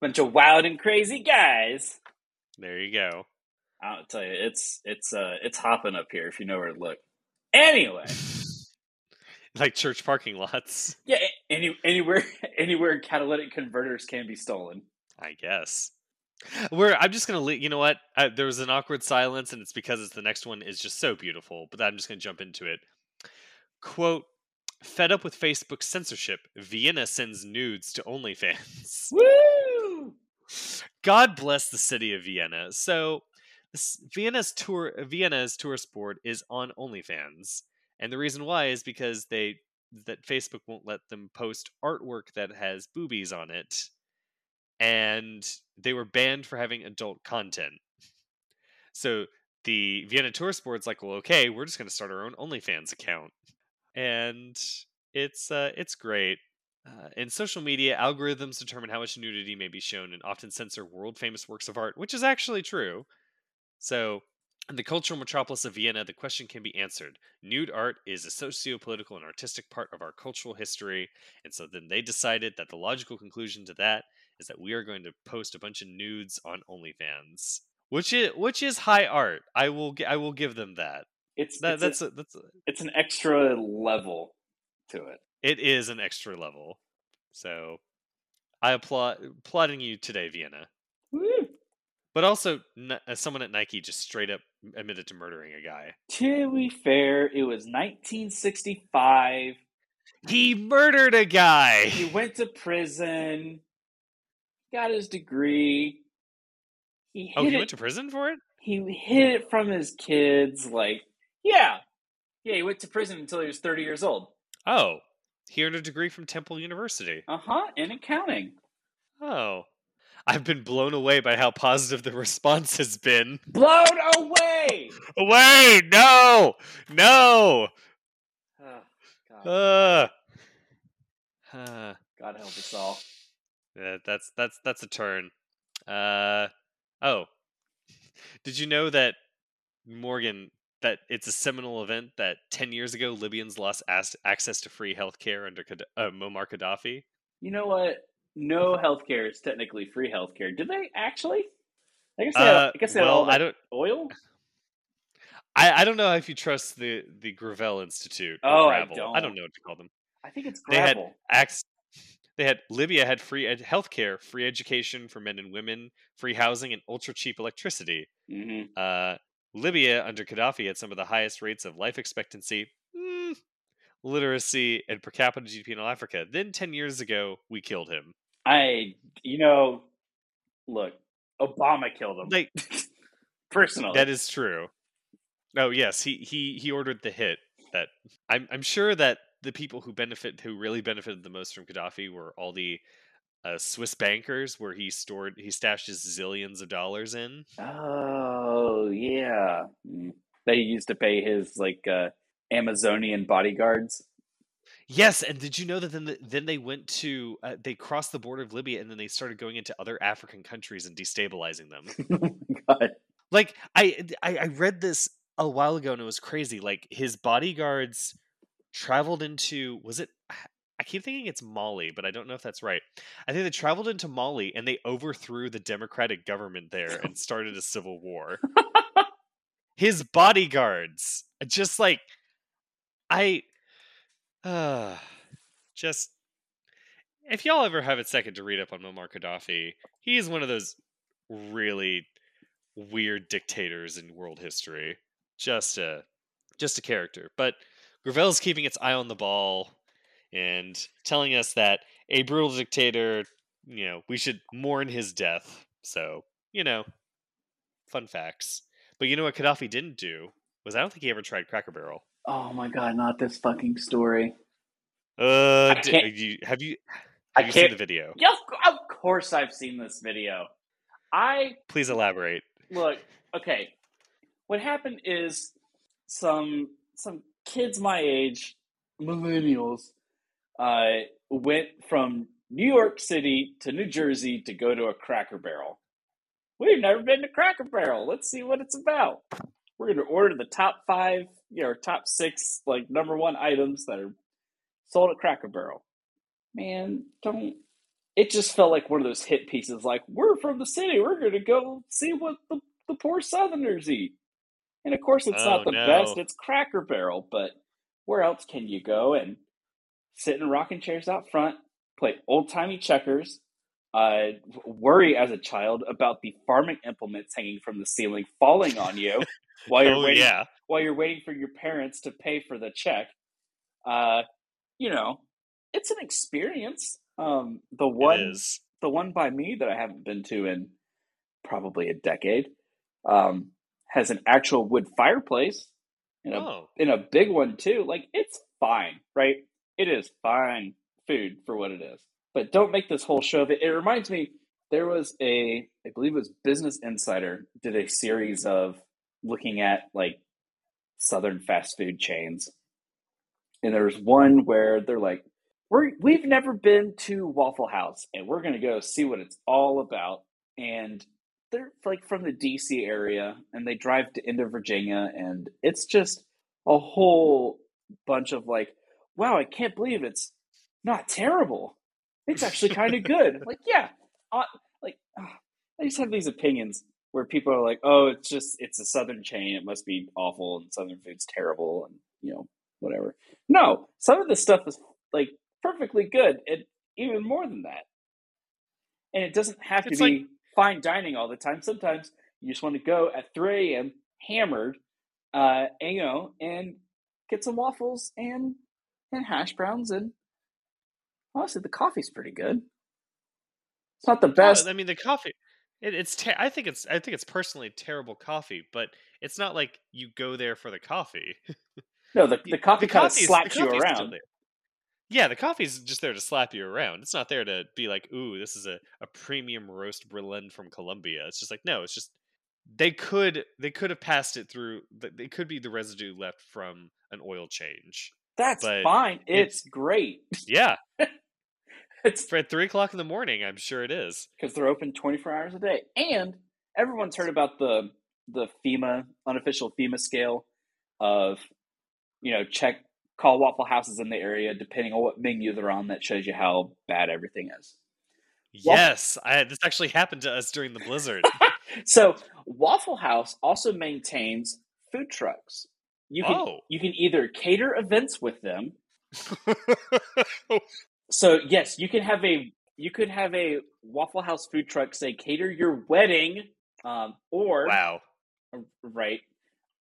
bunch of wild and crazy guys. there you go. I'll tell you, it's it's uh it's hopping up here if you know where to look. Anyway, like church parking lots, yeah, any anywhere anywhere catalytic converters can be stolen. I guess. Where I'm just gonna, le- you know what? I, there was an awkward silence, and it's because it's the next one is just so beautiful. But I'm just gonna jump into it. Quote: Fed up with Facebook censorship, Vienna sends nudes to OnlyFans. Woo! God bless the city of Vienna. So, Vienna's tour, Vienna's tourist board is on OnlyFans, and the reason why is because they that Facebook won't let them post artwork that has boobies on it, and they were banned for having adult content. So the Vienna tourist board's like, well, okay, we're just going to start our own OnlyFans account, and it's uh, it's great. Uh, in social media, algorithms determine how much nudity may be shown and often censor world famous works of art, which is actually true. So, in the cultural metropolis of Vienna, the question can be answered. Nude art is a socio political and artistic part of our cultural history. And so then they decided that the logical conclusion to that is that we are going to post a bunch of nudes on OnlyFans. Which is which is high art. I will I will give them that. It's That it's, that's a, that's a, it's an extra level to it. it is an extra level. So I applaud applauding you today, Vienna. Woo! But also, N- uh, someone at Nike just straight up admitted to murdering a guy. To be fair, it was 1965. He murdered a guy. He went to prison, got his degree. He hid Oh, he it. went to prison for it. he hid it from his kids. Like, yeah, yeah, he went to prison until he was 30 years old. Oh, He earned a degree from Temple University. Uh huh. In accounting. Oh. I've been blown away by how positive the response has been. Blown away. Away! No! No! Oh, God. Uh, uh, God help us all. yeah, that's that's that's a turn. Uh oh. Did you know that Morgan that it's a seminal event that 10 years ago Libyans lost as- access to free healthcare under Qad- uh, Muammar Gaddafi? You know what? No healthcare is technically free healthcare. Do they actually? I guess they. had, Uh, I guess they well, all I don't oil. I, I don't know if you trust the the Gravel Institute. or Oh, I Gravel. I don't. I don't know what to call them. I think it's They had gravel. Acts. They had Libya had free ed- healthcare, free education for men and women, free housing, and ultra cheap electricity. hmm Uh, Libya under Gaddafi had some of the highest rates of life expectancy, mm, literacy, and per capita GDP in all Africa. Then ten years ago, we killed him. I, you know, look, Obama killed him Like personally. that is true. Oh yes, he he he ordered the hit. That I'm I'm sure that the people who benefit who really benefited the most from Gaddafi were all the uh, Swiss bankers, where he stored he stashed his zillions of dollars in. oh yeah, Mm. they used to pay his like uh, Amazonian bodyguards. Yes, and did you know that then the, then they went to uh, they crossed the border of Libya and then they started going into other African countries and destabilizing them. oh god. like I, I I read this a while ago and it was crazy. Like his bodyguards traveled into was it keep thinking it's Mali, but I don't know if that's right. I think they traveled into Mali and they overthrew the democratic government there and started a civil war. his bodyguards just like I uh just if y'all ever have a second to read up on Muammar Gaddafi, he is one of those really weird dictators in world history. Just a just a character. But Gravel's keeping its eye on the ball and telling us that a brutal dictator, you know, we should mourn his death. So, you know, fun facts. But you know what Gaddafi didn't do was I don't think he ever tried Cracker Barrel. Oh my god, not this fucking story. Uh, d- you, have you I you seen the video? Yeah, of, of course I've seen this video. I Please elaborate. look okay. What happened is some some kids my age, millennials, uh, went from New York City to New Jersey to go to a Cracker Barrel. We've never been to Cracker Barrel. Let's see what it's about. We're going to order the top five, you know, or top six, like number one items that are sold at Cracker Barrel. Man, don't. It just felt like one of those hit pieces. Like we're from the city. We're going to go see what the, the poor Southerners eat. And of course, it's Oh, not the no. best. It's Cracker Barrel, but where else can you go and sit in rocking chairs out front, play old timey checkers, uh, worry as a child about the farming implements hanging from the ceiling falling on you while you're Oh waiting yeah. while you're waiting for your parents to pay for the check. Uh, you know, it's an experience. Um, the one the one by me that I haven't been to in probably a decade um, has an actual wood fireplace and a Oh. in a big one too. Like it's fine, right? It is fine food for what it is. But don't make this whole show of it. It reminds me there was a I believe it was Business Insider did a series of looking at like southern fast food chains. And there's one where they're like, We're we've never been to Waffle House and we're gonna go see what it's all about. And they're like from the DC area and they drive to into Virginia and it's just a whole bunch of like, wow, I can't believe it's not terrible. It's actually kind of good. like, yeah, uh, like ah, I just have these opinions where people are like, oh, it's just it's a Southern chain. It must be awful and Southern food's terrible and you know whatever. No, some of this stuff is like perfectly good and even more than that. And it doesn't have to It's be like- fine dining all the time. Sometimes you just want to go at 3 a.m. hammered, uh, and, you know, and get some waffles and and hash browns and honestly the coffee's pretty good. It's not the No, best. I mean the coffee. It, it's. Ter- I think it's. I think it's personally terrible coffee, but it's not like you go there for the coffee. No, the, the coffee kind of slaps you around. Yeah, the coffee's just there to slap you around. It's not there to be like, ooh, this is a, a premium roast Berlin from Colombia. It's just like, no, it's just they could they could have passed it through. They could be the residue left from an oil change. That's fine. It's, it's great. Yeah. it's for at three o'clock in the morning. I'm sure it is because they're open 24 hours a day. And everyone's heard about the the FEMA unofficial FEMA scale of you know check call Waffle Houses in the area, depending on what menu they're on, that shows you how bad everything is. Yes, I, this actually happened to us during the blizzard. so Waffle House also maintains food trucks. You can oh. you can either cater events with them. so yes, you can have a you could have a Waffle House food truck say cater your wedding, um, or wow, right,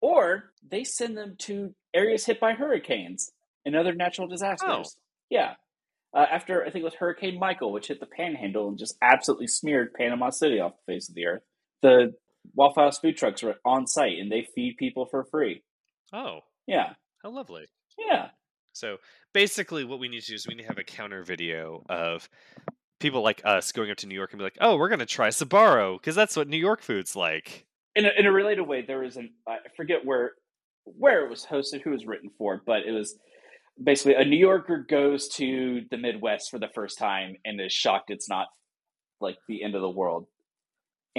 or they send them to areas hit by hurricanes and other natural disasters. Oh. Yeah. Uh, after I think it was Hurricane Michael, which hit the Panhandle and just absolutely smeared Panama City off the face of the earth. The Waffle House food trucks are on site and they feed people for free. Oh, yeah, how lovely. Yeah. So basically, what we need to do is we need to have a counter video of people like us going up to New York and be like, "Oh, we're gonna try Sbarro because that's what New York food's like." In a, in a related way, there is an I forget where where it was hosted, who was written for, but it was basically a New Yorker goes to the Midwest for the first time and is shocked it's not like the end of the world.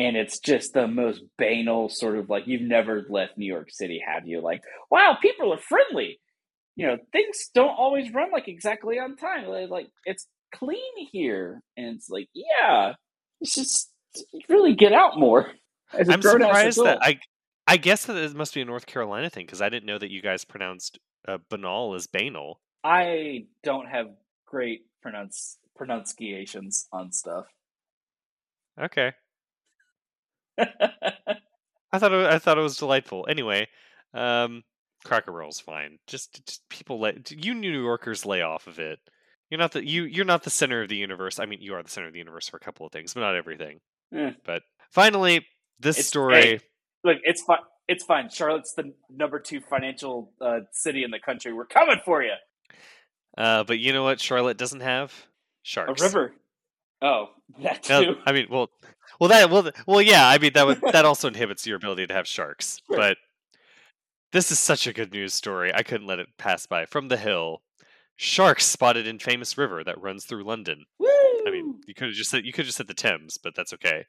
And it's just the most banal sort of like you've never left New York City, have you? Like, wow, people are friendly. You know, things don't always run like exactly on time. Like it's clean here, and it's like, yeah, it's just really get out more. I'm surprised that I I guess that it must be a North Carolina thing because I didn't know that you guys pronounced uh, banal as banal. I don't have great pronounce pronunciations on stuff. Okay. I thought it, I thought it was delightful. Anyway, um, Cracker Barrel's fine. Just, just people let you New Yorkers lay off of it. You're not the you you're not the center of the universe. I mean, you are the center of the universe for a couple of things, but not everything. Eh. But finally, this it's, story. Hey, look, it's fine. It's fine. Charlotte's the number two financial uh, city in the country. We're coming for you. Uh, but you know what? Charlotte doesn't have sharks. A river. Oh, that too. I mean, well, well, that well, well, yeah. I mean, that would that also inhibits your ability to have sharks. Sure. But this is such a good news story. I couldn't let it pass by. From the hill, sharks spotted in famous river that runs through London. Woo! I mean, you could have just said you could just said the Thames, but that's okay.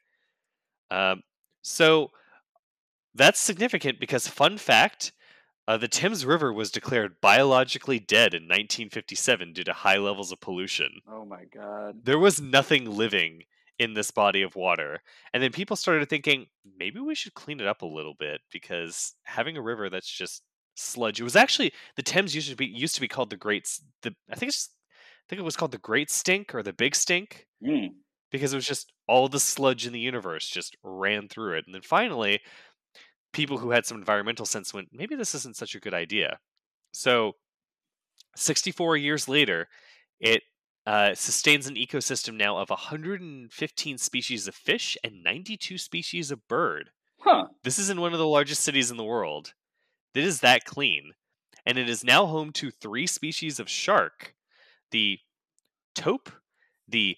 Um, so that's significant because, fun fact, uh, the Thames River was declared biologically dead in 1957 due to high levels of pollution. Oh my god. There was nothing living in this body of water. And then people started thinking, maybe we should clean it up a little bit because having a river that's just sludge. It was actually the Thames used to be used to be called the Great the I think it's I think it was called the Great Stink or the Big Stink. Mm. Because it was just all the sludge in the universe just ran through it. And then finally, people who had some environmental sense went, maybe this isn't such a good idea. So, 64 years later, it uh, sustains an ecosystem now of 115 species of fish and 92 species of bird. Huh. This is in one of the largest cities in the world. It is that clean. And it is now home to three species of shark the tope, the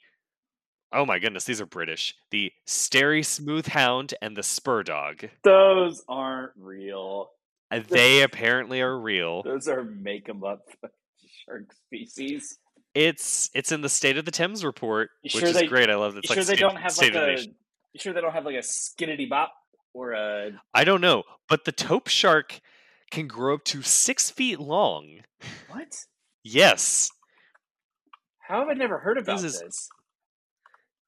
Oh my goodness, these are British. The Starry Smooth Hound and the Spur Dog. Those aren't real. Uh, they apparently are real. Those are make make 'em up shark species. It's it's in the State of the Thames report, which is they, great. I love that. sure like they state, don't have like a. You sure they don't have like a skinnity bop or a? I don't know, but the tope shark can grow up to six feet long. What? Yes. How have I never heard about this? Is, this?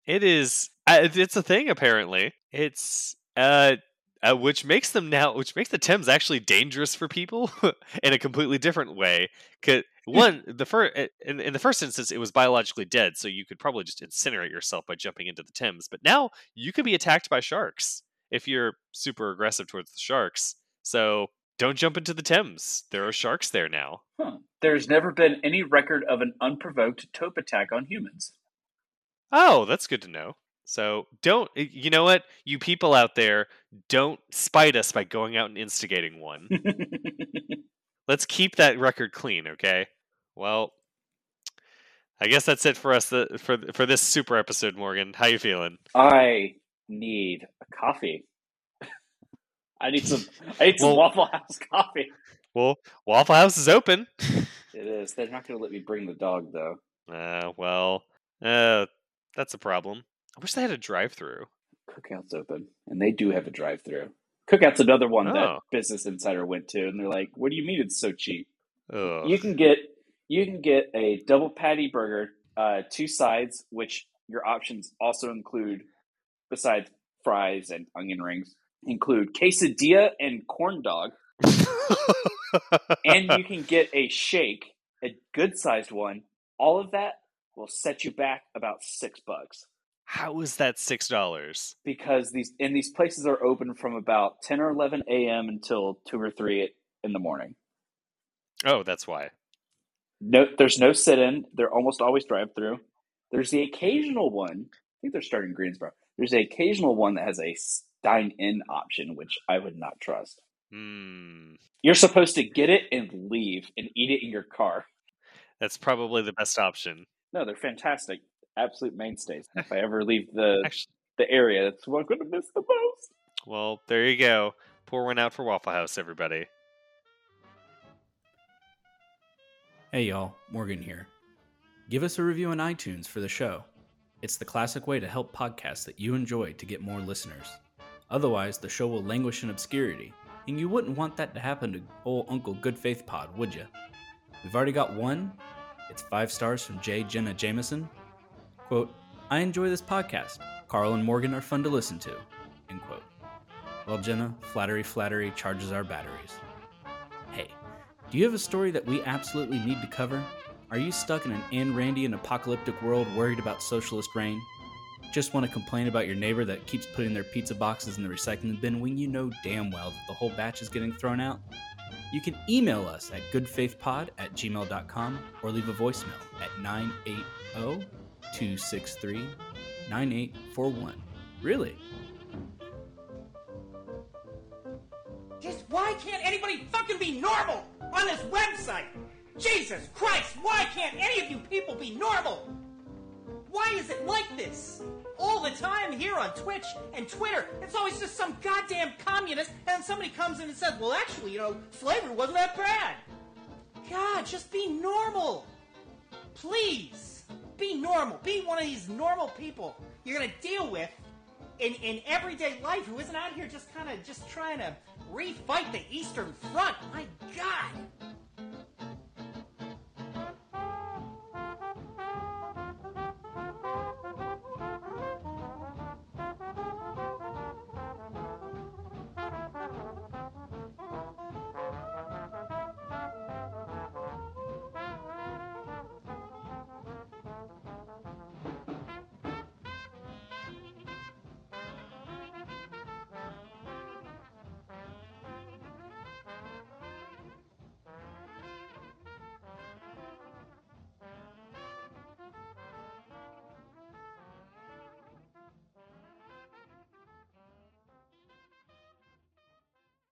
It is. It's a thing apparently. It's uh, uh, which makes them now, which makes the Thames actually dangerous for people in a completely different way. Cause one, the first in, in the first instance, it was biologically dead, so you could probably just incinerate yourself by jumping into the Thames. But now you could be attacked by sharks if you're super aggressive towards the sharks. So don't jump into the Thames. There are sharks there now. Huh. There's never been any record of an unprovoked tope attack on humans. Oh, that's good to know. So don't, you know what? You people out there, don't spite us by going out and instigating one. Let's keep that record clean, okay? Well, I guess that's it for us the, for for this super episode, Morgan. How you feeling? I need a coffee. I need some. I need some Well- Waffle House coffee. Well, Waffle House is open. It is. They're not going to let me bring the dog though. Uh, well, uh, that's a problem. I wish they had a drive-through. Cookout's open, and they do have a drive-through. Cookout's another one that Oh. Business Insider went to, and they're like, "What do you mean it's so cheap? Ugh. You can get you can get a double patty burger, uh, two sides, which your options also include, besides fries and onion rings, include quesadilla and corn dog, and you can get a shake, a good sized one. All of that will set you back about six bucks How is that six dollars? because these and these places are open from about ten or eleven a.m. until two or three in the morning. Oh, that's why. No, there's no sit-in. They're almost always drive-through. There's the occasional one. I think they're starting Greensboro. There's the occasional one that has a dine-in option, which I would not trust. Hmm. You're supposed to get it and leave and eat it in your car. That's probably the best option. No, they're fantastic, absolute mainstays. If I ever leave the Actually, the area, that's what I'm going to miss the most. well, there you go. Pour one out for Waffle House, everybody. Hey y'all, Morgan here. Give us a review on iTunes for the show. It's the classic way to help podcasts that you enjoy to get more listeners. Otherwise, the show will languish in obscurity, and you wouldn't want that to happen to old Uncle Good Faith Pod, would you? We've already got one. It's five stars from J. Jenna Jameson. Quote, I enjoy this podcast. Carl and Morgan are fun to listen to. End quote. Well, Jenna, flattery, flattery charges our batteries. Hey, do you have a story that we absolutely need to cover? Are you stuck in an Anne Randian apocalyptic world worried about socialist reign? Just want to complain about your neighbor that keeps putting their pizza boxes in the recycling bin when you know damn well that the whole batch is getting thrown out? You can email us at goodfaithpod at gmail.com or leave a voicemail at 980 263 9841. Really? Just why can't anybody fucking be normal on this website? Jesus Christ, why can't any of you people be normal? Why is it like this? All the time here on Twitch and Twitter, it's always just some goddamn communist, and then somebody comes in and says, well, actually, you know, slavery wasn't that bad. God, just be normal. Please, be normal. Be one of these normal people you're gonna deal with in, in everyday life who isn't out here just kind of just trying to refight the Eastern Front. My God.